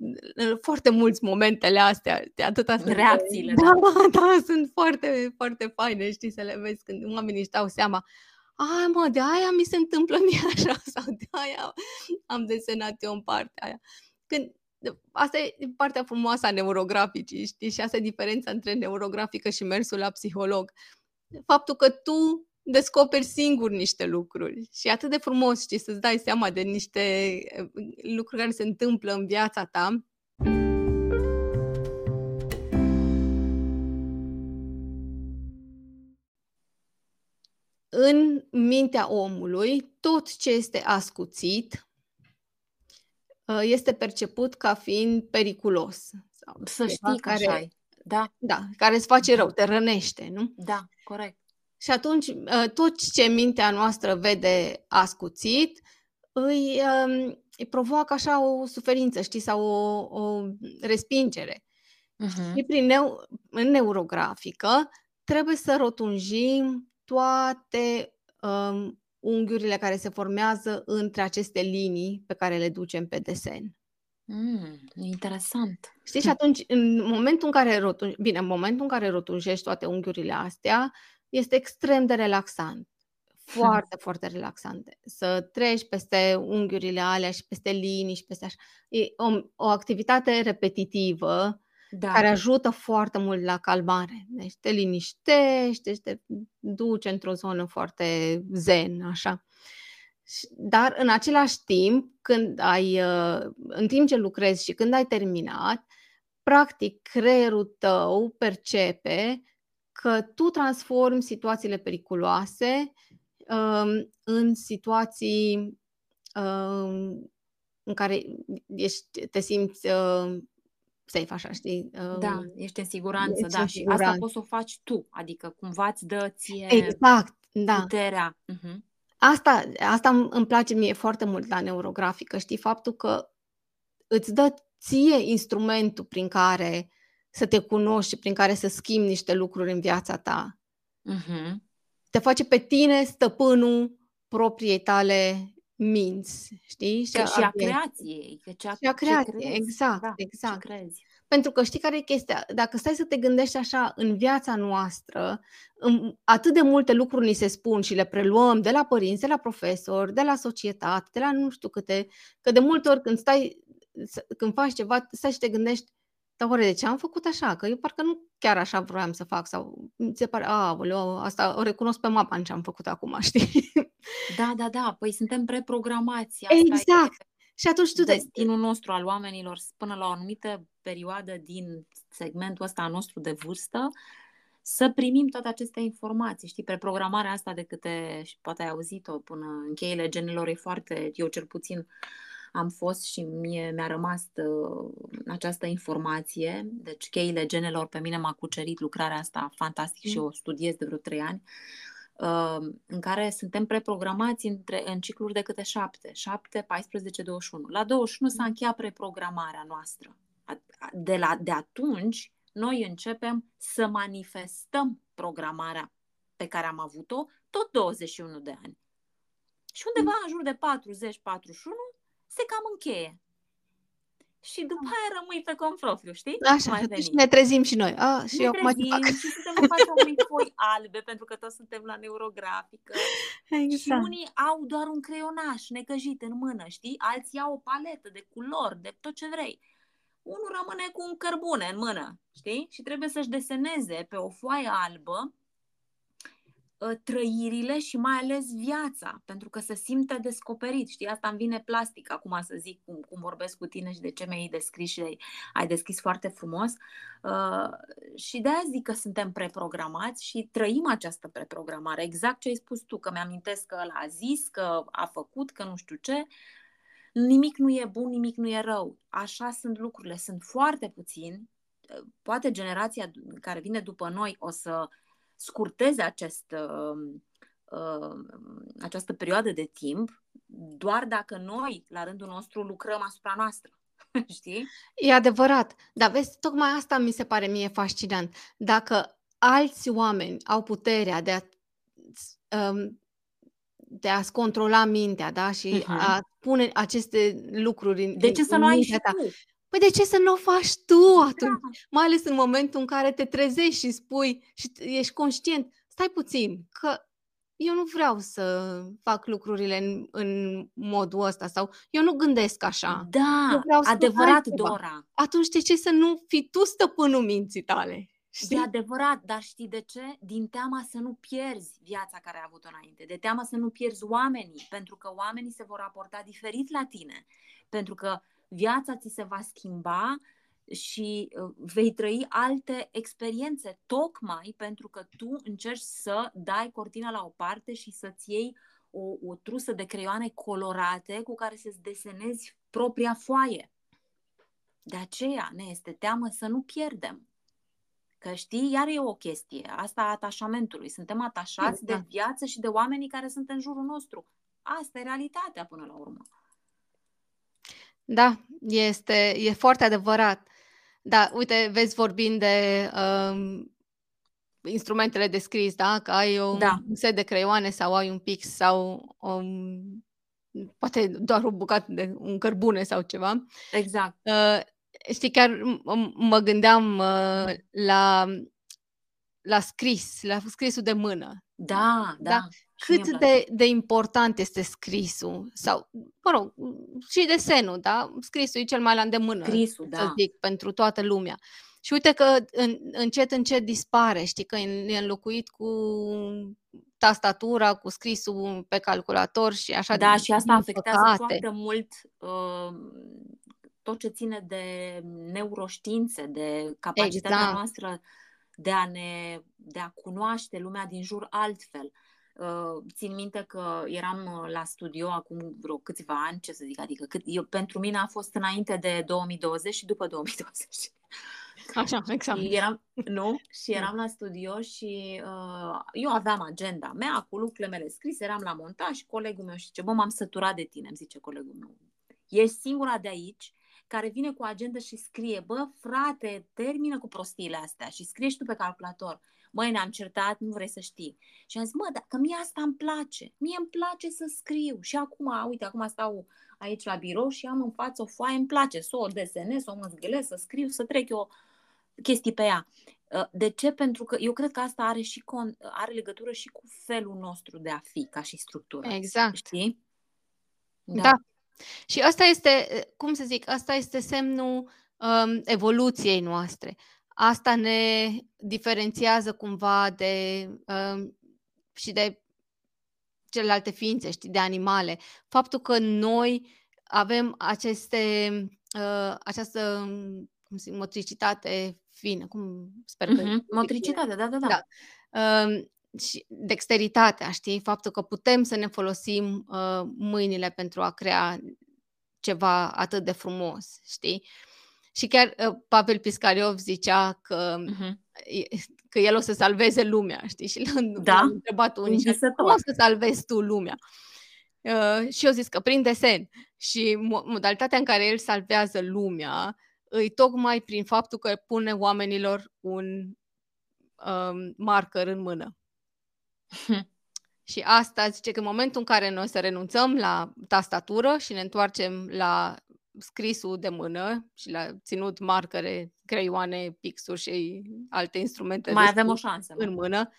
Speaker 2: foarte mulți momentele astea, de atâta
Speaker 1: Reacțiile.
Speaker 2: De, <laughs> da, da, da, sunt foarte, foarte faine, știi, să le vezi când oamenii își dau seama a, mă, de aia mi se întâmplă mie <laughs> așa sau de aia am desenat eu în partea aia. Când, asta e partea frumoasă a neurograficii, știi? Și asta e diferența între neurografică și mersul la psiholog. Faptul că tu descoperi singur niște lucruri și e atât de frumos, știi, să-ți dai seama de niște eh, lucruri care se întâmplă în viața ta în mintea omului, tot ce este ascuțit uh, este perceput ca fiind periculos.
Speaker 1: Sau Să știi că care, așa
Speaker 2: Da. Da, care îți face rău, te rănește, nu?
Speaker 1: Da, corect.
Speaker 2: Și atunci, uh, tot ce mintea noastră vede ascuțit, îi, um, îi provoacă așa o suferință, știi, sau o, o respingere. Uh-huh. Și prin neu- în neurografică trebuie să rotunjim toate um, unghiurile care se formează între aceste linii pe care le ducem pe desen.
Speaker 1: Mm, interesant.
Speaker 2: Știi, și atunci, în momentul în care rotunji, bine, în momentul în care rotunjești toate unghiurile astea, este extrem de relaxant. Foarte, <laughs> foarte relaxante. Să treci peste unghiurile alea și peste linii și peste așa. E o, o activitate repetitivă da. care ajută foarte mult la calmare. Deci te liniștește, deci te duce într-o zonă foarte zen, așa. Dar în același timp, când ai, uh, în timp ce lucrezi și când ai terminat, practic creierul tău percepe că tu transformi situațiile periculoase um, în situații um, în care ești, te simți uh, safe, așa, știi?
Speaker 1: Da, ești în siguranță, ești da, în și siguranță. asta poți să o faci tu, adică cumva îți dă ție
Speaker 2: exact, da.
Speaker 1: puterea. Uh-huh.
Speaker 2: Asta, asta îmi place mie foarte mult la neurografică, știi, faptul că îți dă ție instrumentul prin care să te cunoști și prin care să schimbi niște lucruri în viața ta. Uh-huh. Te face pe tine stăpânul propriei tale minți, știi?
Speaker 1: Și, că și a creației. Că cea,
Speaker 2: și a creației, exact, da, exact.
Speaker 1: Ce crezi.
Speaker 2: Pentru că știi care e chestia? Dacă stai să te gândești așa în viața noastră, în, atât de multe lucruri ni se spun și le preluăm de la părinți, de la profesori, de la societate, de la nu știu câte, că de multe ori când stai, când faci ceva, stai și te gândești, dar oare de ce am făcut așa? Că eu parcă nu chiar așa vroiam să fac sau mi se pare, a, asta o recunosc pe mapa în ce am făcut acum, <laughs> știi?
Speaker 1: Da, da, da, păi suntem preprogramați.
Speaker 2: Asta exact. E și atunci tu
Speaker 1: destinul de... nostru al oamenilor până la o anumită perioadă din segmentul ăsta nostru de vârstă să primim toate aceste informații, știi, preprogramarea asta de câte, și poate ai auzit-o până în cheile genelor e foarte, eu cel puțin uh, am fost și mie mi-a rămas uh, această informație. Deci cheile genelor pe mine m-a cucerit lucrarea asta fantastic mm. și o studiez de vreo trei ani uh, în care suntem preprogramați între, în cicluri de câte șapte, șapte, 14, 21. La 21 s-a încheiat preprogramarea noastră. De, la, de atunci, noi începem să manifestăm programarea pe care am avut-o tot 21 de ani. Și undeva mm. în jur de 40-41 se cam încheie. Și după aia rămâi pe confrofiu, știi?
Speaker 2: Așa, și ne trezim și noi. A, și
Speaker 1: ne
Speaker 2: eu
Speaker 1: trezim
Speaker 2: fac.
Speaker 1: și suntem în fața unei <laughs> foi albe, pentru că toți suntem la neurografică. Exact. Și unii au doar un creionaș necăjit în mână, știi? Alții au o paletă de culori, de tot ce vrei. Unul rămâne cu un cărbune în mână, știi? Și trebuie să-și deseneze pe o foaie albă Ă, trăirile și mai ales viața, pentru că se simte descoperit. Știi, asta îmi vine plastic acum să zic cum, cum vorbesc cu tine și de ce mi-ai descris și ai deschis foarte frumos. Uh, și de aia zic că suntem preprogramați și trăim această preprogramare. Exact ce ai spus tu, că mi-amintesc că ăla a zis, că a făcut, că nu știu ce. Nimic nu e bun, nimic nu e rău. Așa sunt lucrurile. Sunt foarte puțini. Poate generația care vine după noi o să scurteze acest, uh, uh, această perioadă de timp doar dacă noi, la rândul nostru, lucrăm asupra noastră. <laughs> Știi?
Speaker 2: E adevărat. Dar vezi, tocmai asta mi se pare mie fascinant. Dacă alți oameni au puterea de a um, de a-ți controla mintea, da? Și uh-huh. a pune aceste lucruri în
Speaker 1: De ce să nu ai și ta. tu?
Speaker 2: Păi de ce să nu o faci tu atunci? Da. Mai ales în momentul în care te trezești și spui și ești conștient, stai puțin, că eu nu vreau să fac lucrurile în, în modul ăsta sau eu nu gândesc așa.
Speaker 1: Da, vreau să adevărat, Dora.
Speaker 2: Atunci de ce să nu fii tu stăpânul minții tale?
Speaker 1: Știi? E adevărat, dar știi de ce? Din teama să nu pierzi viața care ai avut-o înainte, de teama să nu pierzi oamenii, pentru că oamenii se vor raporta diferit la tine, pentru că viața ți se va schimba și uh, vei trăi alte experiențe, tocmai pentru că tu încerci să dai cortina la o parte și să-ți iei o, o trusă de creioane colorate cu care să-ți desenezi propria foaie. De aceea ne este teamă să nu pierdem. Că știi, iar e o chestie, asta a atașamentului. Suntem atașați exact. de viață și de oamenii care sunt în jurul nostru. Asta e realitatea până la urmă.
Speaker 2: Da, este, e foarte adevărat. Da, uite, vezi vorbind de um, instrumentele de scris, da? Că ai un, da. un set de creioane sau ai un pix sau um, poate doar o bucată de un cărbune sau ceva.
Speaker 1: Exact. Uh,
Speaker 2: știi, chiar m- mă gândeam uh, la, la scris, la scrisul de mână.
Speaker 1: Da, da. da?
Speaker 2: Cât de, de important este scrisul sau, mă rog, și desenul, da? Scrisul e cel mai la îndemână,
Speaker 1: scrisul,
Speaker 2: da. să zic, pentru toată lumea. Și uite că în, încet, încet dispare, știi, că e înlocuit cu tastatura, cu scrisul pe calculator și așa.
Speaker 1: Da, și asta afectează păcate. foarte mult uh, tot ce ține de neuroștiințe, de capacitatea exact. noastră de a ne de a cunoaște lumea din jur altfel. Uh, țin minte că eram uh, la studio acum vreo câțiva ani, ce să zic, adică cât, eu, pentru mine a fost înainte de 2020 și după 2020.
Speaker 2: Așa, <laughs> exact.
Speaker 1: Și eram, nu? <laughs> Și da. eram la studio și uh, eu aveam agenda mea cu lucrurile mele scrise, eram la montaj și colegul meu și ce, bă, m-am săturat de tine, îmi zice colegul meu. Ești singura de aici care vine cu agenda și scrie, bă, frate, termină cu prostiile astea și scrie și tu pe calculator. Măi, ne-am certat, nu vrei să știi. Și am zis, mă, dar că mie asta îmi place. Mie îmi place să scriu. Și acum, uite, acum stau aici la birou și am în față o foaie, îmi place să o desenez, să o măzgălesc, să scriu, să trec eu chestii pe ea. Uh, de ce? Pentru că eu cred că asta are, și con- are legătură și cu felul nostru de a fi, ca și structură.
Speaker 2: Exact.
Speaker 1: Știi?
Speaker 2: Da. da. Și asta este, cum să zic, asta este semnul um, evoluției noastre. Asta ne diferențiază cumva de um, și de celelalte ființe, știi, de animale. Faptul că noi avem aceste, uh, această cum zic, motricitate fină, cum sper că... Uh-huh.
Speaker 1: Motricitate, da, da, da. da.
Speaker 2: Uh, și dexteritatea, știi? Faptul că putem să ne folosim uh, mâinile pentru a crea ceva atât de frumos, știi? Și chiar uh, Pavel Piscariov zicea că, uh-huh. că el o să salveze lumea, știi? Și l-a da? întrebat unii și cum o să salvezi tu lumea? Uh, și eu zis că prin desen. Și modalitatea în care el salvează lumea îi tocmai prin faptul că pune oamenilor un um, marker în mână. <laughs> și asta zice că în momentul în care noi să renunțăm la tastatură și ne întoarcem la scrisul de mână și la ținut marcare, creioane, pixuri și alte instrumente
Speaker 1: mai avem o șansă
Speaker 2: în mână,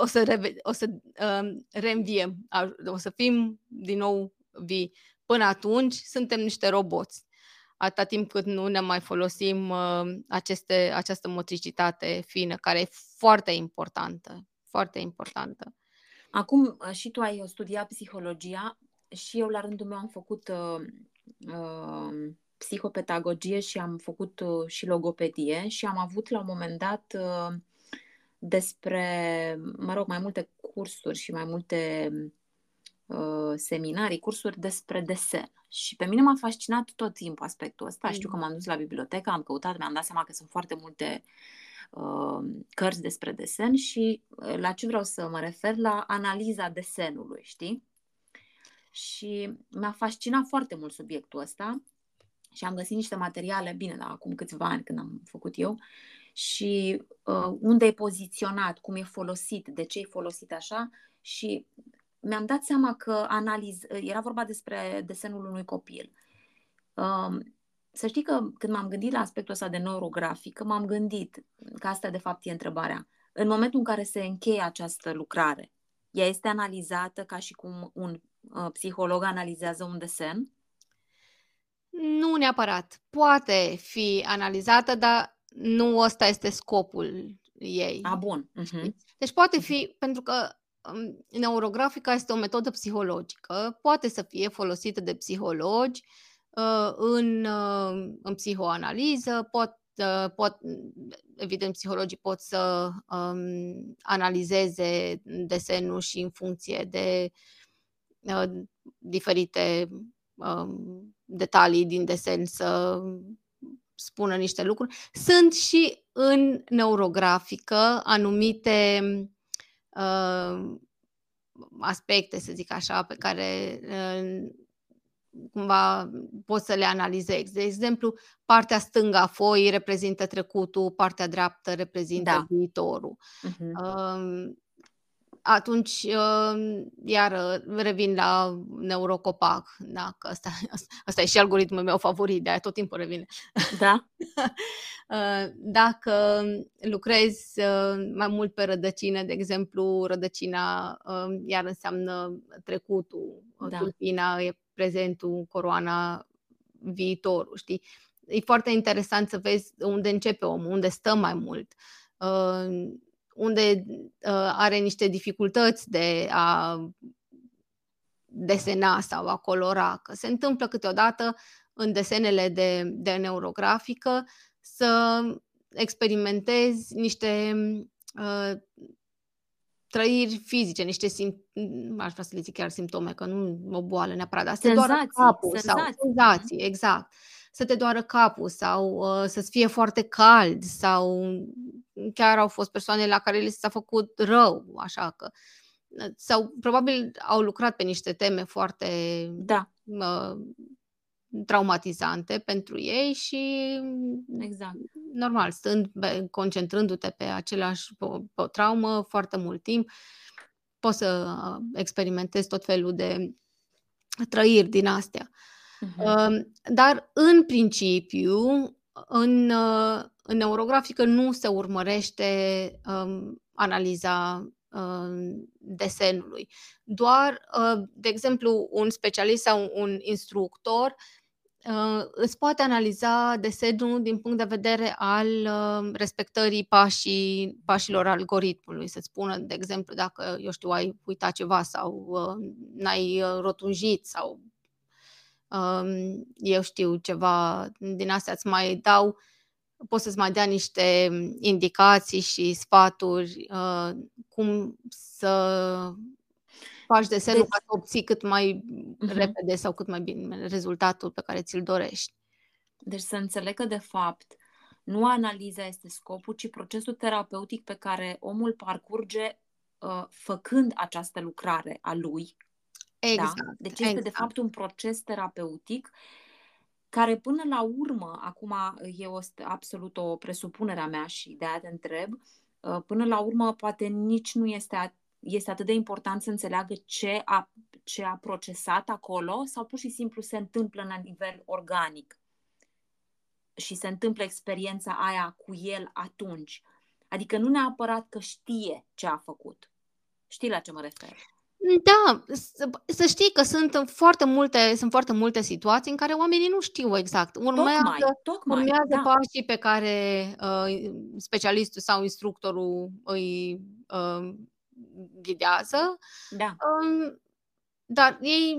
Speaker 2: o să, reve- o să um, reînviem, o să fim din nou vii. Până atunci suntem niște roboți. Atâta timp cât nu ne mai folosim uh, aceste, această motricitate fină, care e foarte importantă, foarte importantă.
Speaker 1: Acum uh, și tu ai studiat psihologia și eu la rândul meu am făcut uh, uh, psihopedagogie și am făcut uh, și logopedie și am avut la un moment dat uh, despre, mă rog, mai multe cursuri și mai multe uh, seminarii, cursuri despre desen. Și pe mine m-a fascinat tot timpul aspectul ăsta. Mm. Știu că m-am dus la bibliotecă, am căutat, mi-am dat seama că sunt foarte multe uh, Uh, cărți despre desen și uh, la ce vreau să mă refer? La analiza desenului, știi? Și mi-a fascinat foarte mult subiectul ăsta și am găsit niște materiale, bine, da, acum câțiva ani când am făcut eu, și uh, unde e poziționat, cum e folosit, de ce e folosit așa și mi-am dat seama că analiz, era vorba despre desenul unui copil. Uh, să știi că când m-am gândit la aspectul ăsta de neurografică, m-am gândit că asta de fapt e întrebarea. În momentul în care se încheie această lucrare, ea este analizată ca și cum un uh, psiholog analizează un desen?
Speaker 2: Nu neapărat. Poate fi analizată, dar nu ăsta este scopul ei.
Speaker 1: A, bun. Uh-huh.
Speaker 2: Deci poate fi, pentru că um, neurografica este o metodă psihologică, poate să fie folosită de psihologi uh, în, uh, în psihoanaliză, pot, uh, pot, evident, psihologii pot să um, analizeze desenul și în funcție de uh, diferite um, detalii din desen să spună niște lucruri. Sunt și în neurografică anumite uh, aspecte, să zic așa, pe care uh, cumva poți să le analizezi. De exemplu, partea stângă a foii reprezintă trecutul, partea dreaptă reprezintă da. viitorul. Uh-huh. Uh, atunci uh, iar revin la neurocopac, da, că asta, <laughs> asta e și algoritmul meu favorit, de-aia tot timpul revin.
Speaker 1: Da. <laughs>
Speaker 2: Uh, dacă lucrezi uh, mai mult pe rădăcină, de exemplu, rădăcina iar înseamnă trecutul, da. tulpina e prezentul, coroana viitorul, știi? E foarte interesant să vezi unde începe omul, unde stă mai mult unde uh, are niște dificultăți de a desena sau a colora, că se întâmplă câteodată în desenele de, de neurografică să experimentezi niște uh, trăiri fizice, niște sim- aș vrea să le zic chiar simptome, că nu o boală neapărat, dar
Speaker 1: senzații, doară capul
Speaker 2: senzații. sau senzații, exact. Să te doară capul sau uh, să-ți fie foarte cald sau chiar au fost persoane la care li s-a făcut rău, așa că sau probabil au lucrat pe niște teme foarte
Speaker 1: da.
Speaker 2: uh, traumatizante pentru ei și
Speaker 1: exact.
Speaker 2: normal, stând, concentrându-te pe același pe o, pe o traumă foarte mult timp, poți să experimentezi tot felul de trăiri din astea. Uh-huh. Dar în principiu, în, în neurografică nu se urmărește um, analiza um, desenului. Doar, uh, de exemplu, un specialist sau un instructor uh, îți poate analiza desenul din punct de vedere al uh, respectării pașii, pașilor algoritmului. Să spună, de exemplu, dacă, eu știu, ai uitat ceva sau uh, n-ai rotunjit sau um, eu știu ceva din astea, îți mai dau pot să-ți mai dea niște indicații și sfaturi uh, cum să faci desenul deci, ca să obții cât mai uh-huh. repede sau cât mai bine rezultatul pe care ți-l dorești.
Speaker 1: Deci să înțeleg că, de fapt, nu analiza este scopul, ci procesul terapeutic pe care omul parcurge uh, făcând această lucrare a lui.
Speaker 2: Da? Exact. Da?
Speaker 1: Deci este, exact. de fapt, un proces terapeutic care până la urmă, acum e o, absolut o presupunere a mea și de aia te întreb, uh, până la urmă poate nici nu este, este atât de important să înțeleagă ce a, ce a procesat acolo sau pur și simplu se întâmplă la nivel organic și se întâmplă experiența aia cu el atunci. Adică nu neapărat că știe ce a făcut. Știi la ce mă refer?
Speaker 2: Da, să, să știi că sunt foarte multe, sunt foarte multe situații în care oamenii nu știu exact.
Speaker 1: Urmează, tocmai, tocmai,
Speaker 2: urmează
Speaker 1: da.
Speaker 2: pașii pe care uh, specialistul sau instructorul îi uh, ghidează,
Speaker 1: da.
Speaker 2: uh, dar ei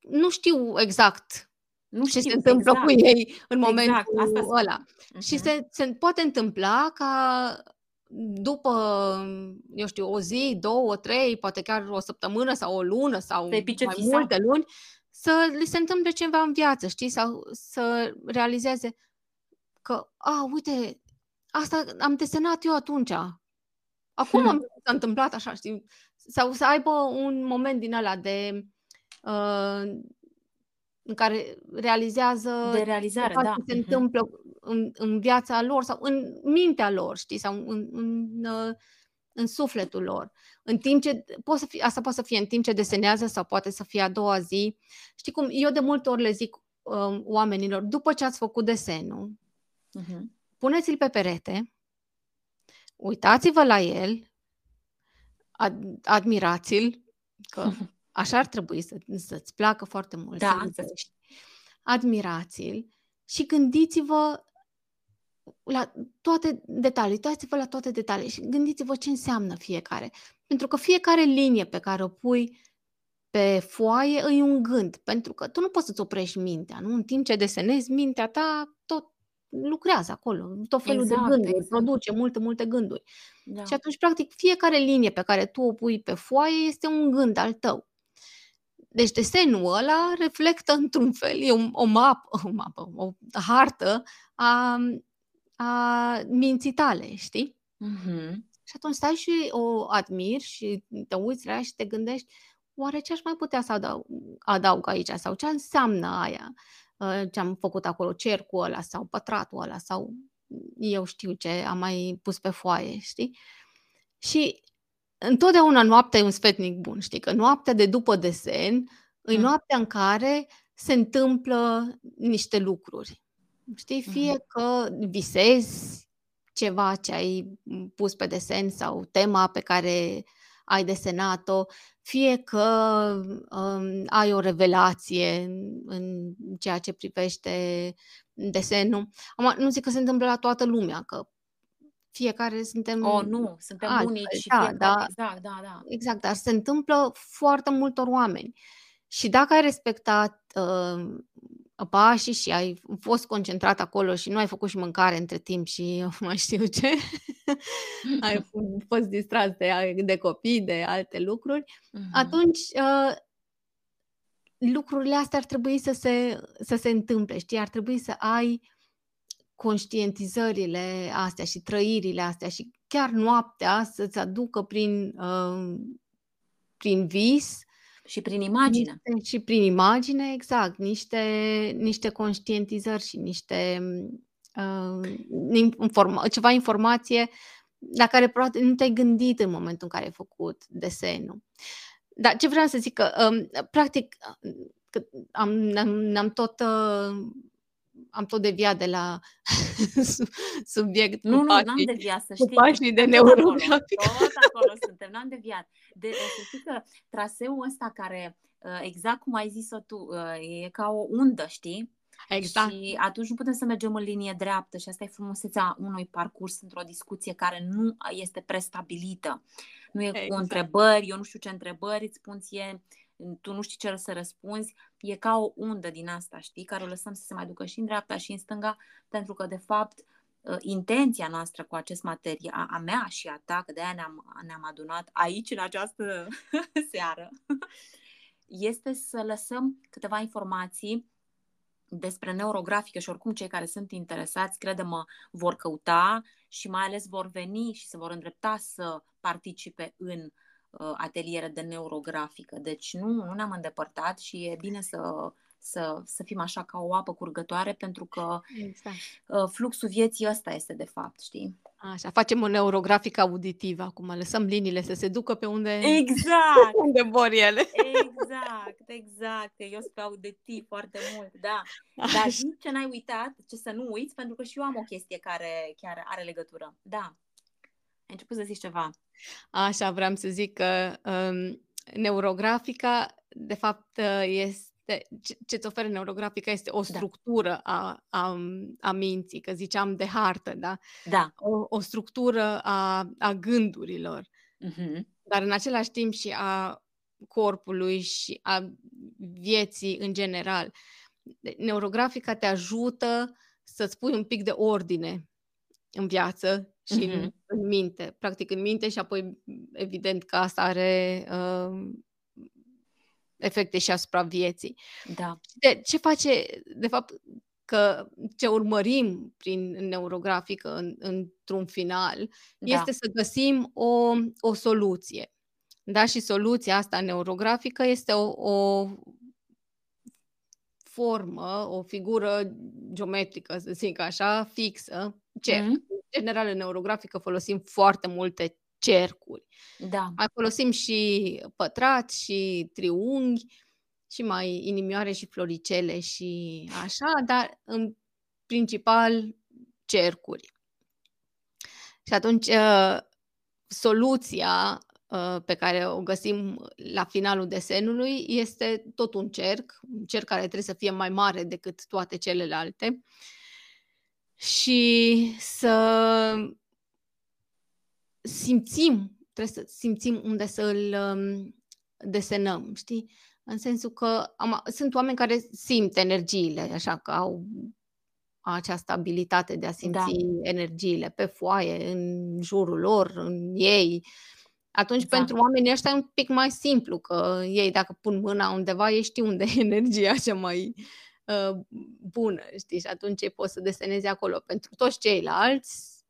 Speaker 2: nu știu exact
Speaker 1: nu
Speaker 2: ce
Speaker 1: știu,
Speaker 2: se întâmplă
Speaker 1: exact.
Speaker 2: cu ei în momentul
Speaker 1: exact, asta
Speaker 2: ăla. Uh-huh. Și se, se poate întâmpla ca după, eu știu, o zi, două, trei, poate chiar o săptămână sau o lună sau mai
Speaker 1: fisa.
Speaker 2: multe luni, să li se întâmple ceva în viață, știi? Sau să realizeze că, a, uite, asta am desenat eu atunci. Acum <laughs> hmm. s-a întâmplat așa, știi? Sau să aibă un moment din ăla de uh, în care realizează
Speaker 1: de realizare, da.
Speaker 2: se uh-huh. întâmplă în, în viața lor sau în mintea lor, știi, sau în, în, în sufletul lor. În timp ce, poate să fie, asta poate să fie în timp ce desenează sau poate să fie a doua zi. Știi cum, eu de multe ori le zic um, oamenilor, după ce ați făcut desenul, uh-huh. puneți-l pe perete, uitați-vă la el, ad- admirați-l, că <laughs> așa ar trebui să, să-ți placă foarte mult.
Speaker 1: Da,
Speaker 2: să admirați-l și gândiți-vă la toate detalii, uitați-vă la toate detalii și gândiți-vă ce înseamnă fiecare. Pentru că fiecare linie pe care o pui pe foaie e un gând, pentru că tu nu poți să-ți oprești mintea, nu? În timp ce desenezi, mintea ta tot lucrează acolo, tot felul exact, de gânduri, exact. produce multe, multe gânduri. Da. Și atunci, practic, fiecare linie pe care tu o pui pe foaie este un gând al tău. Deci desenul ăla reflectă într-un fel, e o, o mapă, o mapă, o hartă a, a minții tale, știi? Uh-huh. Și atunci stai și o admiri și te uiți la ea și te gândești, oare ce aș mai putea să adaug, adaug aici sau ce înseamnă aia, ă, ce am făcut acolo, cercul ăla sau pătratul ăla sau eu știu ce am mai pus pe foaie, știi? Și întotdeauna noaptea e un sfetnic bun, știi? Că noaptea de după desen e mm. noaptea în care se întâmplă niște lucruri. Știi? Fie mm-hmm. că visezi ceva ce ai pus pe desen sau tema pe care ai desenat-o, fie că um, ai o revelație în, în ceea ce privește desenul. Am, nu zic că se întâmplă la toată lumea, că fiecare suntem...
Speaker 1: Oh, nu, suntem altfel, unici și da, fiecare, da, exact, da, da.
Speaker 2: Exact, dar se întâmplă foarte multor oameni. Și dacă ai respectat uh, pașii și ai fost concentrat acolo și nu ai făcut și mâncare între timp și <laughs> mai știu ce, <laughs> ai fost distrat de, de copii, de alte lucruri, uh-huh. atunci uh, lucrurile astea ar trebui să se, să se întâmple, știi? Ar trebui să ai conștientizările astea și trăirile astea și chiar noaptea să-ți aducă prin, uh, prin vis
Speaker 1: și prin imagine.
Speaker 2: Niște, și prin imagine, exact. Niște, niște conștientizări și niște uh, informa- ceva informație la care probabil nu te-ai gândit în momentul în care ai făcut desenul. Dar ce vreau să zic că, um, practic, că am, am, am tot uh, am tot deviat de la <laughs> subiect.
Speaker 1: Nu, nu, pașii, n-am deviat, să știi.
Speaker 2: pașii de neurografică.
Speaker 1: Tot acolo suntem, n-am deviat. De, să știi că traseul ăsta care, uh, exact cum ai zis-o tu, uh, e ca o undă, știi?
Speaker 2: Exact.
Speaker 1: Și atunci nu putem să mergem în linie dreaptă și asta e frumusețea unui parcurs într-o discuție care nu este prestabilită. Nu e exact. cu întrebări, eu nu știu ce întrebări îți pun ție, tu nu știi ce să răspunzi, e ca o undă din asta, știi, care o lăsăm să se mai ducă și în dreapta și în stânga, pentru că, de fapt, ă, intenția noastră cu acest materie, a, a mea și a ta, că de-aia ne-am, ne-am adunat aici, în această <laughs> seară, <laughs> este să lăsăm câteva informații despre neurografică și oricum cei care sunt interesați, crede-mă, vor căuta și mai ales vor veni și se vor îndrepta să participe în Uh, ateliere de neurografică. Deci nu, nu ne-am îndepărtat și e bine să, să, să fim așa ca o apă curgătoare pentru că exact. Uh, fluxul vieții ăsta este de fapt, știi?
Speaker 2: Așa, facem o neurografică auditivă acum, lăsăm liniile să se ducă pe unde,
Speaker 1: exact. <laughs>
Speaker 2: unde vor ele.
Speaker 1: Exact, exact, eu sunt pe auditiv foarte mult, da. Dar nici ce n-ai uitat, ce să nu uiți, pentru că și eu am o chestie care chiar are legătură. Da, ai început să zici ceva.
Speaker 2: Așa, vreau să zic că um, neurografica, de fapt, uh, este ce îți oferă neurografica este o da. structură da. a, a, a minții, că ziceam de hartă, da?
Speaker 1: Da.
Speaker 2: O, o structură a, a gândurilor, uh-huh. dar în același timp și a corpului și a vieții în general. Neurografica te ajută să-ți pui un pic de ordine în viață și uh-huh. în, mm-hmm. în minte. Practic în minte și apoi evident că asta are uh, efecte și asupra vieții.
Speaker 1: Da.
Speaker 2: De, ce face, de fapt, că ce urmărim prin neurografică în, într-un final da. este să găsim o, o soluție. Da? Și soluția asta neurografică este o, o formă, o figură geometrică, să zic așa, fixă, cerc. Mm-hmm. În general, în neurografică folosim foarte multe cercuri.
Speaker 1: Da.
Speaker 2: Mai folosim și pătrați și triunghi și mai inimioare și floricele și așa, dar în principal cercuri. Și atunci uh, soluția uh, pe care o găsim la finalul desenului este tot un cerc, un cerc care trebuie să fie mai mare decât toate celelalte și să simțim, trebuie să simțim unde să îl um, desenăm, știi? În sensul că am, sunt oameni care simt energiile, așa că au această abilitate de a simți da. energiile pe foaie, în jurul lor, în ei. Atunci, exact. pentru oamenii ăștia e un pic mai simplu, că ei, dacă pun mâna undeva, ei știu unde e energia cea mai uh, bună, știi? Și atunci ei pot să deseneze acolo. Pentru toți ceilalți,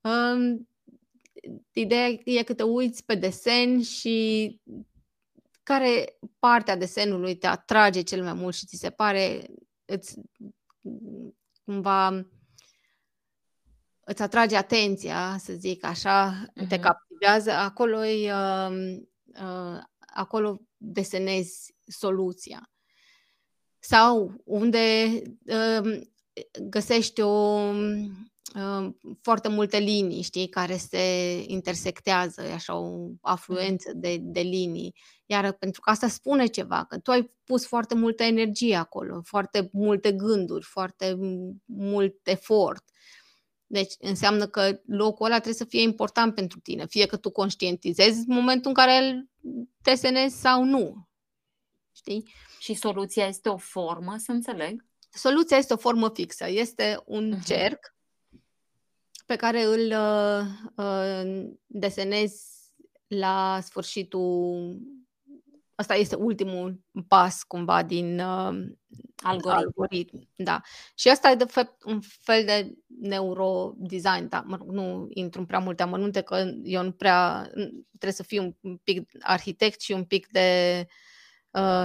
Speaker 2: uh, ideea e că te uiți pe desen și care parte a desenului te atrage cel mai mult și ți se pare, îți cumva îți atrage atenția, să zic așa, uh-huh. te captivează, acolo, uh, uh, acolo desenezi soluția. Sau unde uh, găsești o foarte multe linii, știi, care se intersectează, e așa o afluență de, de linii. Iar pentru că asta spune ceva, că tu ai pus foarte multă energie acolo, foarte multe gânduri, foarte mult efort. Deci înseamnă că locul ăla trebuie să fie important pentru tine, fie că tu conștientizezi momentul în care îl desenezi sau nu. Știi?
Speaker 1: Și soluția este o formă, să înțeleg?
Speaker 2: Soluția este o formă fixă. Este un uh-huh. cerc pe care îl uh, uh, desenezi la sfârșitul. Asta este ultimul pas cumva din uh, algoritm. algoritm. Da. Și asta e de fapt un fel de neurodesign. Da, mă rog, nu intru în prea multe amănunte că eu nu prea trebuie să fiu un pic arhitect și un pic de uh,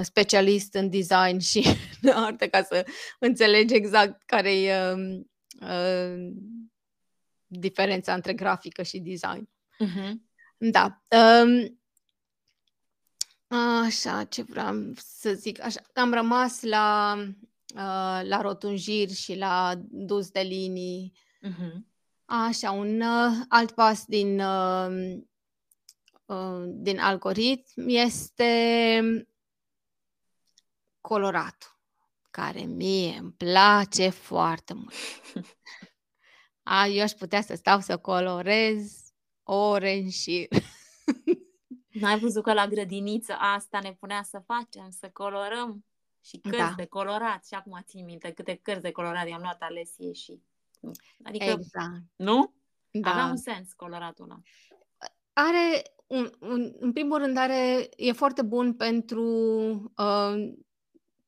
Speaker 2: specialist în design și <laughs> în arte ca să înțelegi exact care e uh, uh, diferența între grafică și design. Uh-huh. Da. Um, așa, ce vreau să zic? Așa, am rămas la, uh, la rotunjiri și la dus de linii. Uh-huh. Așa, un uh, alt pas din, uh, uh, din algoritm este coloratul, care mie îmi place foarte mult. <laughs> A, eu aș putea să stau să colorez ore în șir. <laughs>
Speaker 1: N-ai văzut că la grădiniță asta ne punea să facem, să colorăm și cărți da. de colorat. Și acum țin minte câte cărți de colorat i-am luat Alesie și... Adică, exact. nu? Da. Avea un sens coloratul ăla.
Speaker 2: Are, un, un, în primul rând, are, e foarte bun pentru uh,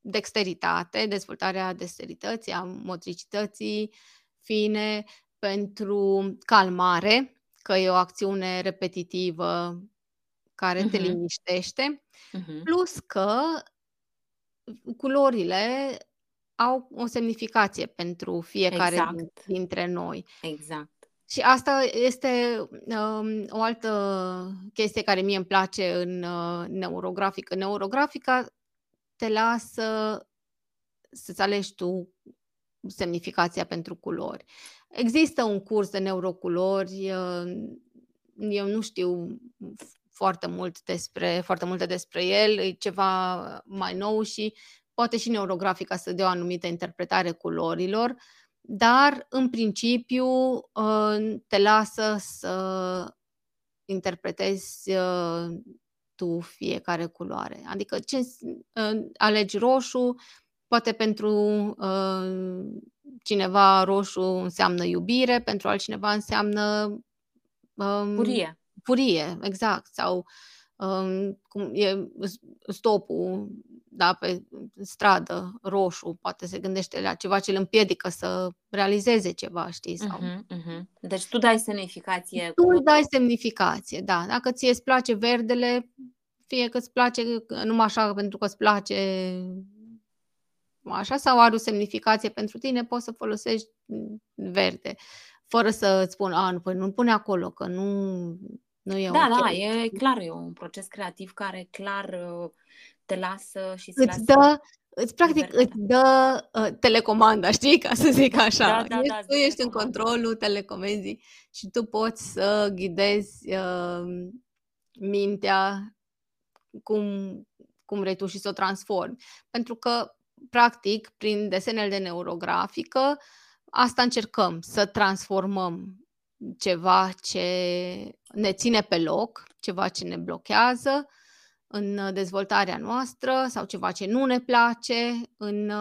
Speaker 2: dexteritate, dezvoltarea dexterității, a motricității fine, pentru calmare, că e o acțiune repetitivă care uh-huh. te liniștește, uh-huh. plus că culorile au o semnificație pentru fiecare exact. dintre noi.
Speaker 1: Exact.
Speaker 2: Și asta este um, o altă chestie care mie îmi place în uh, neurografică. Neurografica te lasă să-ți alegi tu semnificația pentru culori. Există un curs de neuroculori, eu nu știu foarte mult despre, foarte multe despre el, e ceva mai nou și poate și neurografica să dea o anumită interpretare culorilor, dar în principiu te lasă să interpretezi tu fiecare culoare. Adică ce alegi roșu, poate pentru cineva roșu înseamnă iubire, pentru altcineva înseamnă
Speaker 1: um, furie.
Speaker 2: Furie, exact. Sau um, cum e stopul da, pe stradă, roșu, poate se gândește la ceva ce îl împiedică să realizeze ceva, știi? Sau... Uh-huh,
Speaker 1: uh-huh. Deci tu dai semnificație.
Speaker 2: Tu cu... dai semnificație, da. Dacă ție îți place verdele, fie că îți place numai așa pentru că îți place așa sau are o semnificație pentru tine, poți să folosești verde, fără să îți spun, a, nu, păi nu pune acolo, că nu, nu e
Speaker 1: Da, okay. da, e clar, e un proces creativ care clar uh, te lasă și
Speaker 2: îți lasă dă, îți practic libertate. îți dă uh, telecomanda, știi, ca să zic așa. Da, da, ești, da, tu ești în controlul telecomenzii și tu poți să ghidezi uh, mintea, cum, cum retuși să o transformi. Pentru că, practic, prin desenele de neurografică, asta încercăm, să transformăm ceva ce ne ține pe loc, ceva ce ne blochează în dezvoltarea noastră sau ceva ce nu ne place în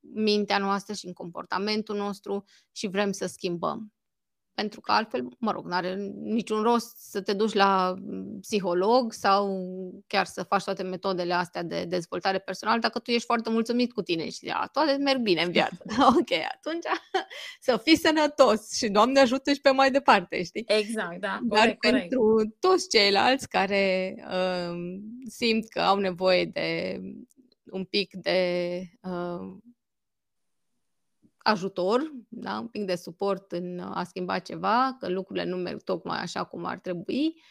Speaker 2: mintea noastră și în comportamentul nostru și vrem să schimbăm. Pentru că altfel, mă rog, nu are niciun rost să te duci la mm, psiholog sau chiar să faci toate metodele astea de dezvoltare personală dacă tu ești foarte mulțumit cu tine și a, toate merg bine în viață. <laughs> <laughs> ok, atunci <laughs> să fii sănătos și Doamne ajută și pe mai departe, știi?
Speaker 1: Exact, da.
Speaker 2: Corect, Dar pentru corect. toți ceilalți care uh, simt că au nevoie de un pic de uh, ajutor, da? un pic de suport în a schimba ceva, că lucrurile nu merg tocmai așa cum ar trebui,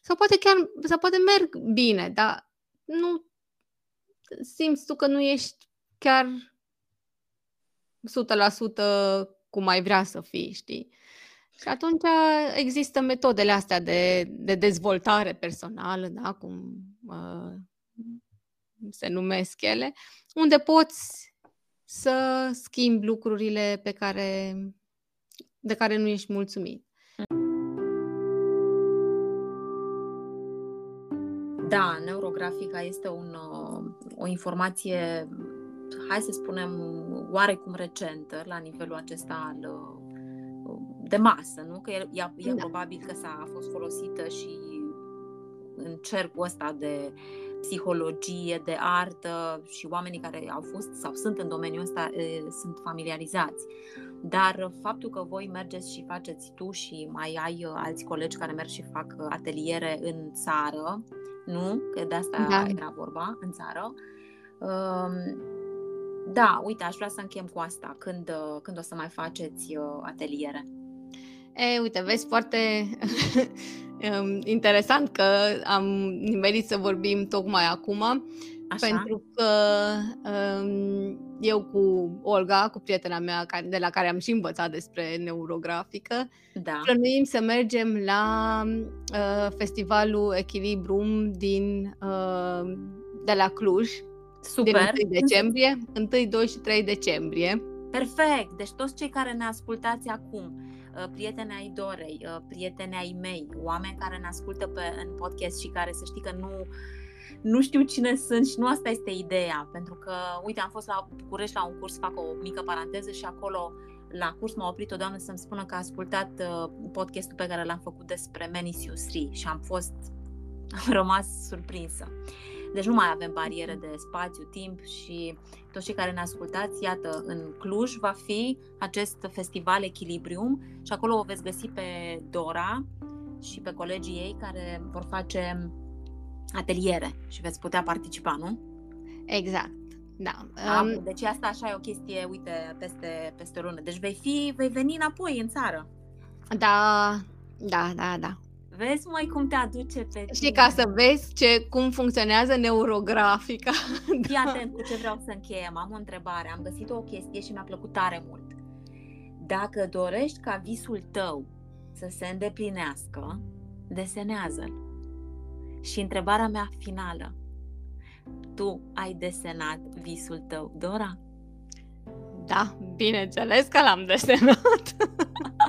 Speaker 2: sau poate chiar, sau poate merg bine, dar nu simți tu că nu ești chiar 100% cum ai vrea să fii, știi? Și atunci există metodele astea de, de dezvoltare personală, da, cum uh, se numesc ele, unde poți să schimbi lucrurile pe care, de care nu ești mulțumit.
Speaker 1: Da, neurografica este un, o informație, hai să spunem, oarecum recentă la nivelul acesta al de masă, nu? Că e, e, e da. probabil că s-a a fost folosită și în cercul ăsta de psihologie, de artă și oamenii care au fost sau sunt în domeniul ăsta sunt familiarizați. Dar faptul că voi mergeți și faceți tu și mai ai alți colegi care merg și fac ateliere în țară, nu? Că de asta da. era vorba, în țară. Da, uite, aș vrea să închem cu asta. Când, când o să mai faceți ateliere?
Speaker 2: E, uite, vezi, foarte <laughs> interesant că am nimerit să vorbim tocmai acum, Așa? pentru că um, eu cu Olga, cu prietena mea care, de la care am și învățat despre neurografică, da. plănuim să mergem la uh, festivalul Echilibrum din, uh, de la Cluj, Super. din 1 decembrie, 1, 2 și 3 decembrie.
Speaker 1: Perfect! Deci toți cei care ne ascultați acum, Uh, prieteni ai Dorei, uh, prieteni ai mei, oameni care ne ascultă pe, în podcast și care să știi că nu, nu știu cine sunt și nu asta este ideea, pentru că, uite, am fost la București la un curs, fac o mică paranteză și acolo la curs m-a oprit o doamnă să-mi spună că a ascultat uh, podcastul pe care l-am făcut despre Menisius 3 și am fost, am rămas surprinsă. Deci nu mai avem bariere de spațiu, timp și toți cei care ne ascultați, iată, în Cluj va fi acest festival Echilibrium și acolo o veți găsi pe Dora și pe colegii ei care vor face ateliere și veți putea participa, nu?
Speaker 2: Exact. Da.
Speaker 1: Um, deci asta așa e o chestie, uite, peste, peste o lună. Deci vei fi, vei veni înapoi în țară.
Speaker 2: Da, da, da, da.
Speaker 1: Vezi mai cum te aduce pe
Speaker 2: Și ca să vezi ce, cum funcționează neurografica. <laughs>
Speaker 1: Fii da. atent cu ce vreau să încheiem. Am o întrebare. Am găsit o chestie și mi-a plăcut tare mult. Dacă dorești ca visul tău să se îndeplinească, desenează-l. Și întrebarea mea finală. Tu ai desenat visul tău, Dora?
Speaker 2: Da, bineînțeles că l-am desenat.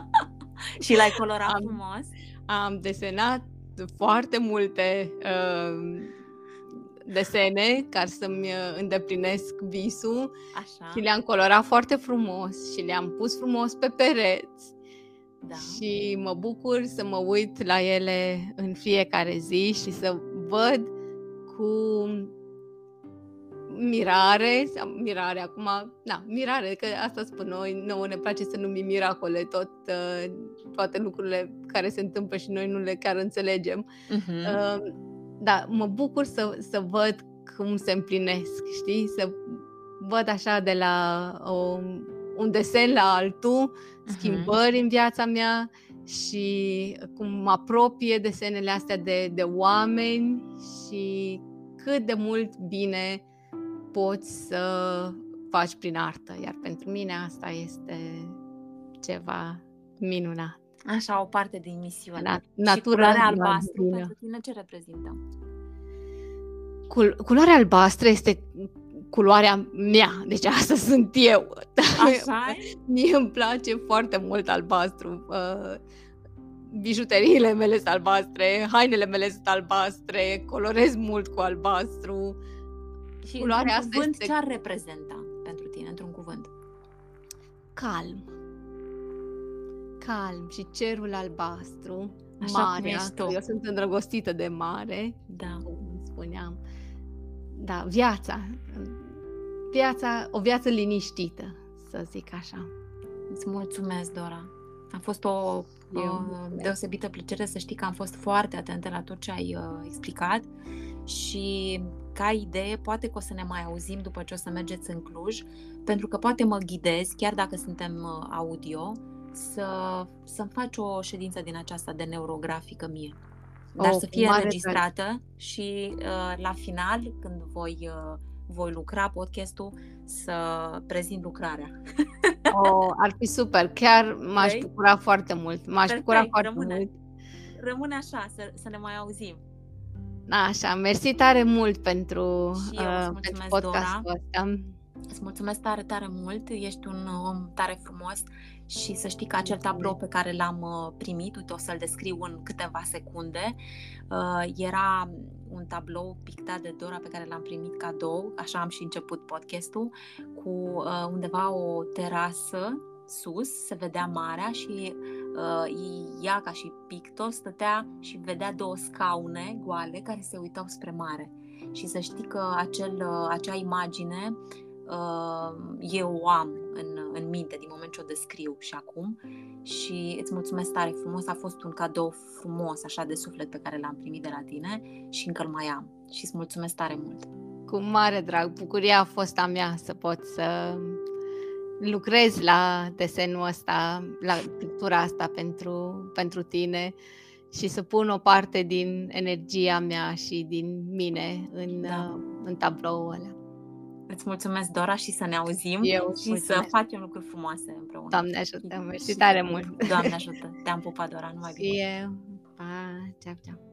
Speaker 2: <laughs>
Speaker 1: și l-ai colorat Am... frumos?
Speaker 2: Am desenat foarte multe uh, desene ca să-mi uh, îndeplinesc visul Așa. și le-am colorat foarte frumos și le-am pus frumos pe pereți. Da. Și mă bucur să mă uit la ele în fiecare zi și să văd cu mirare, sau mirare acum, da, mirare, că asta spun noi, nouă ne place să numim miracole tot, uh, toate lucrurile care se întâmplă și noi nu le chiar înțelegem. Uh-huh. Uh, da, mă bucur să, să văd cum se împlinesc, știi? Să văd așa de la o, un desen la altul, uh-huh. schimbări în viața mea și cum mă apropie desenele astea de, de oameni și cât de mult bine poți să faci prin artă, iar pentru mine asta este ceva minunat.
Speaker 1: Așa, o parte din misiune.
Speaker 2: Na, natura
Speaker 1: și culoarea albastru pentru tine ce reprezintă?
Speaker 2: Cul- culoarea albastră este culoarea mea, deci asta <laughs> sunt eu.
Speaker 1: Așa
Speaker 2: Mie îmi place foarte mult albastru. Uh, bijuteriile mele sunt albastre, hainele mele sunt albastre, colorez mult cu albastru.
Speaker 1: Și culoarea asta cuvânt este... ce ar reprezenta pentru tine, într-un cuvânt?
Speaker 2: Calm. Calm și cerul albastru.
Speaker 1: Așa marea.
Speaker 2: Eu sunt îndrăgostită de mare.
Speaker 1: Da.
Speaker 2: Cum spuneam. Da, viața. Viața, o viață liniștită, să zic așa.
Speaker 1: Îți mulțumesc, Dora. A fost o Eu, deosebită plăcere să știi că am fost foarte atentă la tot ce ai uh, explicat și ca idee, poate că o să ne mai auzim după ce o să mergeți în Cluj, pentru că poate mă ghidez, chiar dacă suntem uh, audio, să, să-mi faci o ședință din aceasta de neurografică mie. Dar oh, să fie înregistrată drag. și uh, la final, când voi, uh, voi lucra podcastul, să prezint lucrarea. <laughs>
Speaker 2: oh, ar fi super, chiar m-aș okay? bucura foarte mult. M-aș Perfect, bucura foarte
Speaker 1: rămâne,
Speaker 2: mult.
Speaker 1: Rămâne așa, să, să ne mai auzim.
Speaker 2: Așa, mersi tare mult pentru, și eu uh, pentru podcastul Dora. ăsta.
Speaker 1: Îți mulțumesc tare, tare mult, ești un om tare frumos și să știi că acel tablou pe care l-am uh, primit, uite o să-l descriu în câteva secunde, uh, era un tablou pictat de Dora pe care l-am primit cadou, așa am și început podcastul, cu uh, undeva o terasă sus, se vedea marea și ea ca și pictor stătea și vedea două scaune goale care se uitau spre mare. Și să știi că acel, acea imagine eu o am în, în minte din moment ce o descriu și acum și îți mulțumesc tare frumos, a fost un cadou frumos așa de suflet pe care l-am primit de la tine și încă îl mai am și îți mulțumesc tare mult.
Speaker 2: Cu mare drag, bucuria a fost a mea să pot să lucrez la desenul ăsta, la pictura asta pentru, pentru tine și să pun o parte din energia mea și din mine în, da. în tabloul ăla.
Speaker 1: Îți mulțumesc, Dora, și să ne auzim
Speaker 2: Eu
Speaker 1: și mulțumesc. să facem lucruri frumoase împreună.
Speaker 2: Doamne ajută, mersi tare mult.
Speaker 1: Doamne ajută. Te-am pupat, Dora, numai bine.
Speaker 2: eu. Pa, ceau, ceau.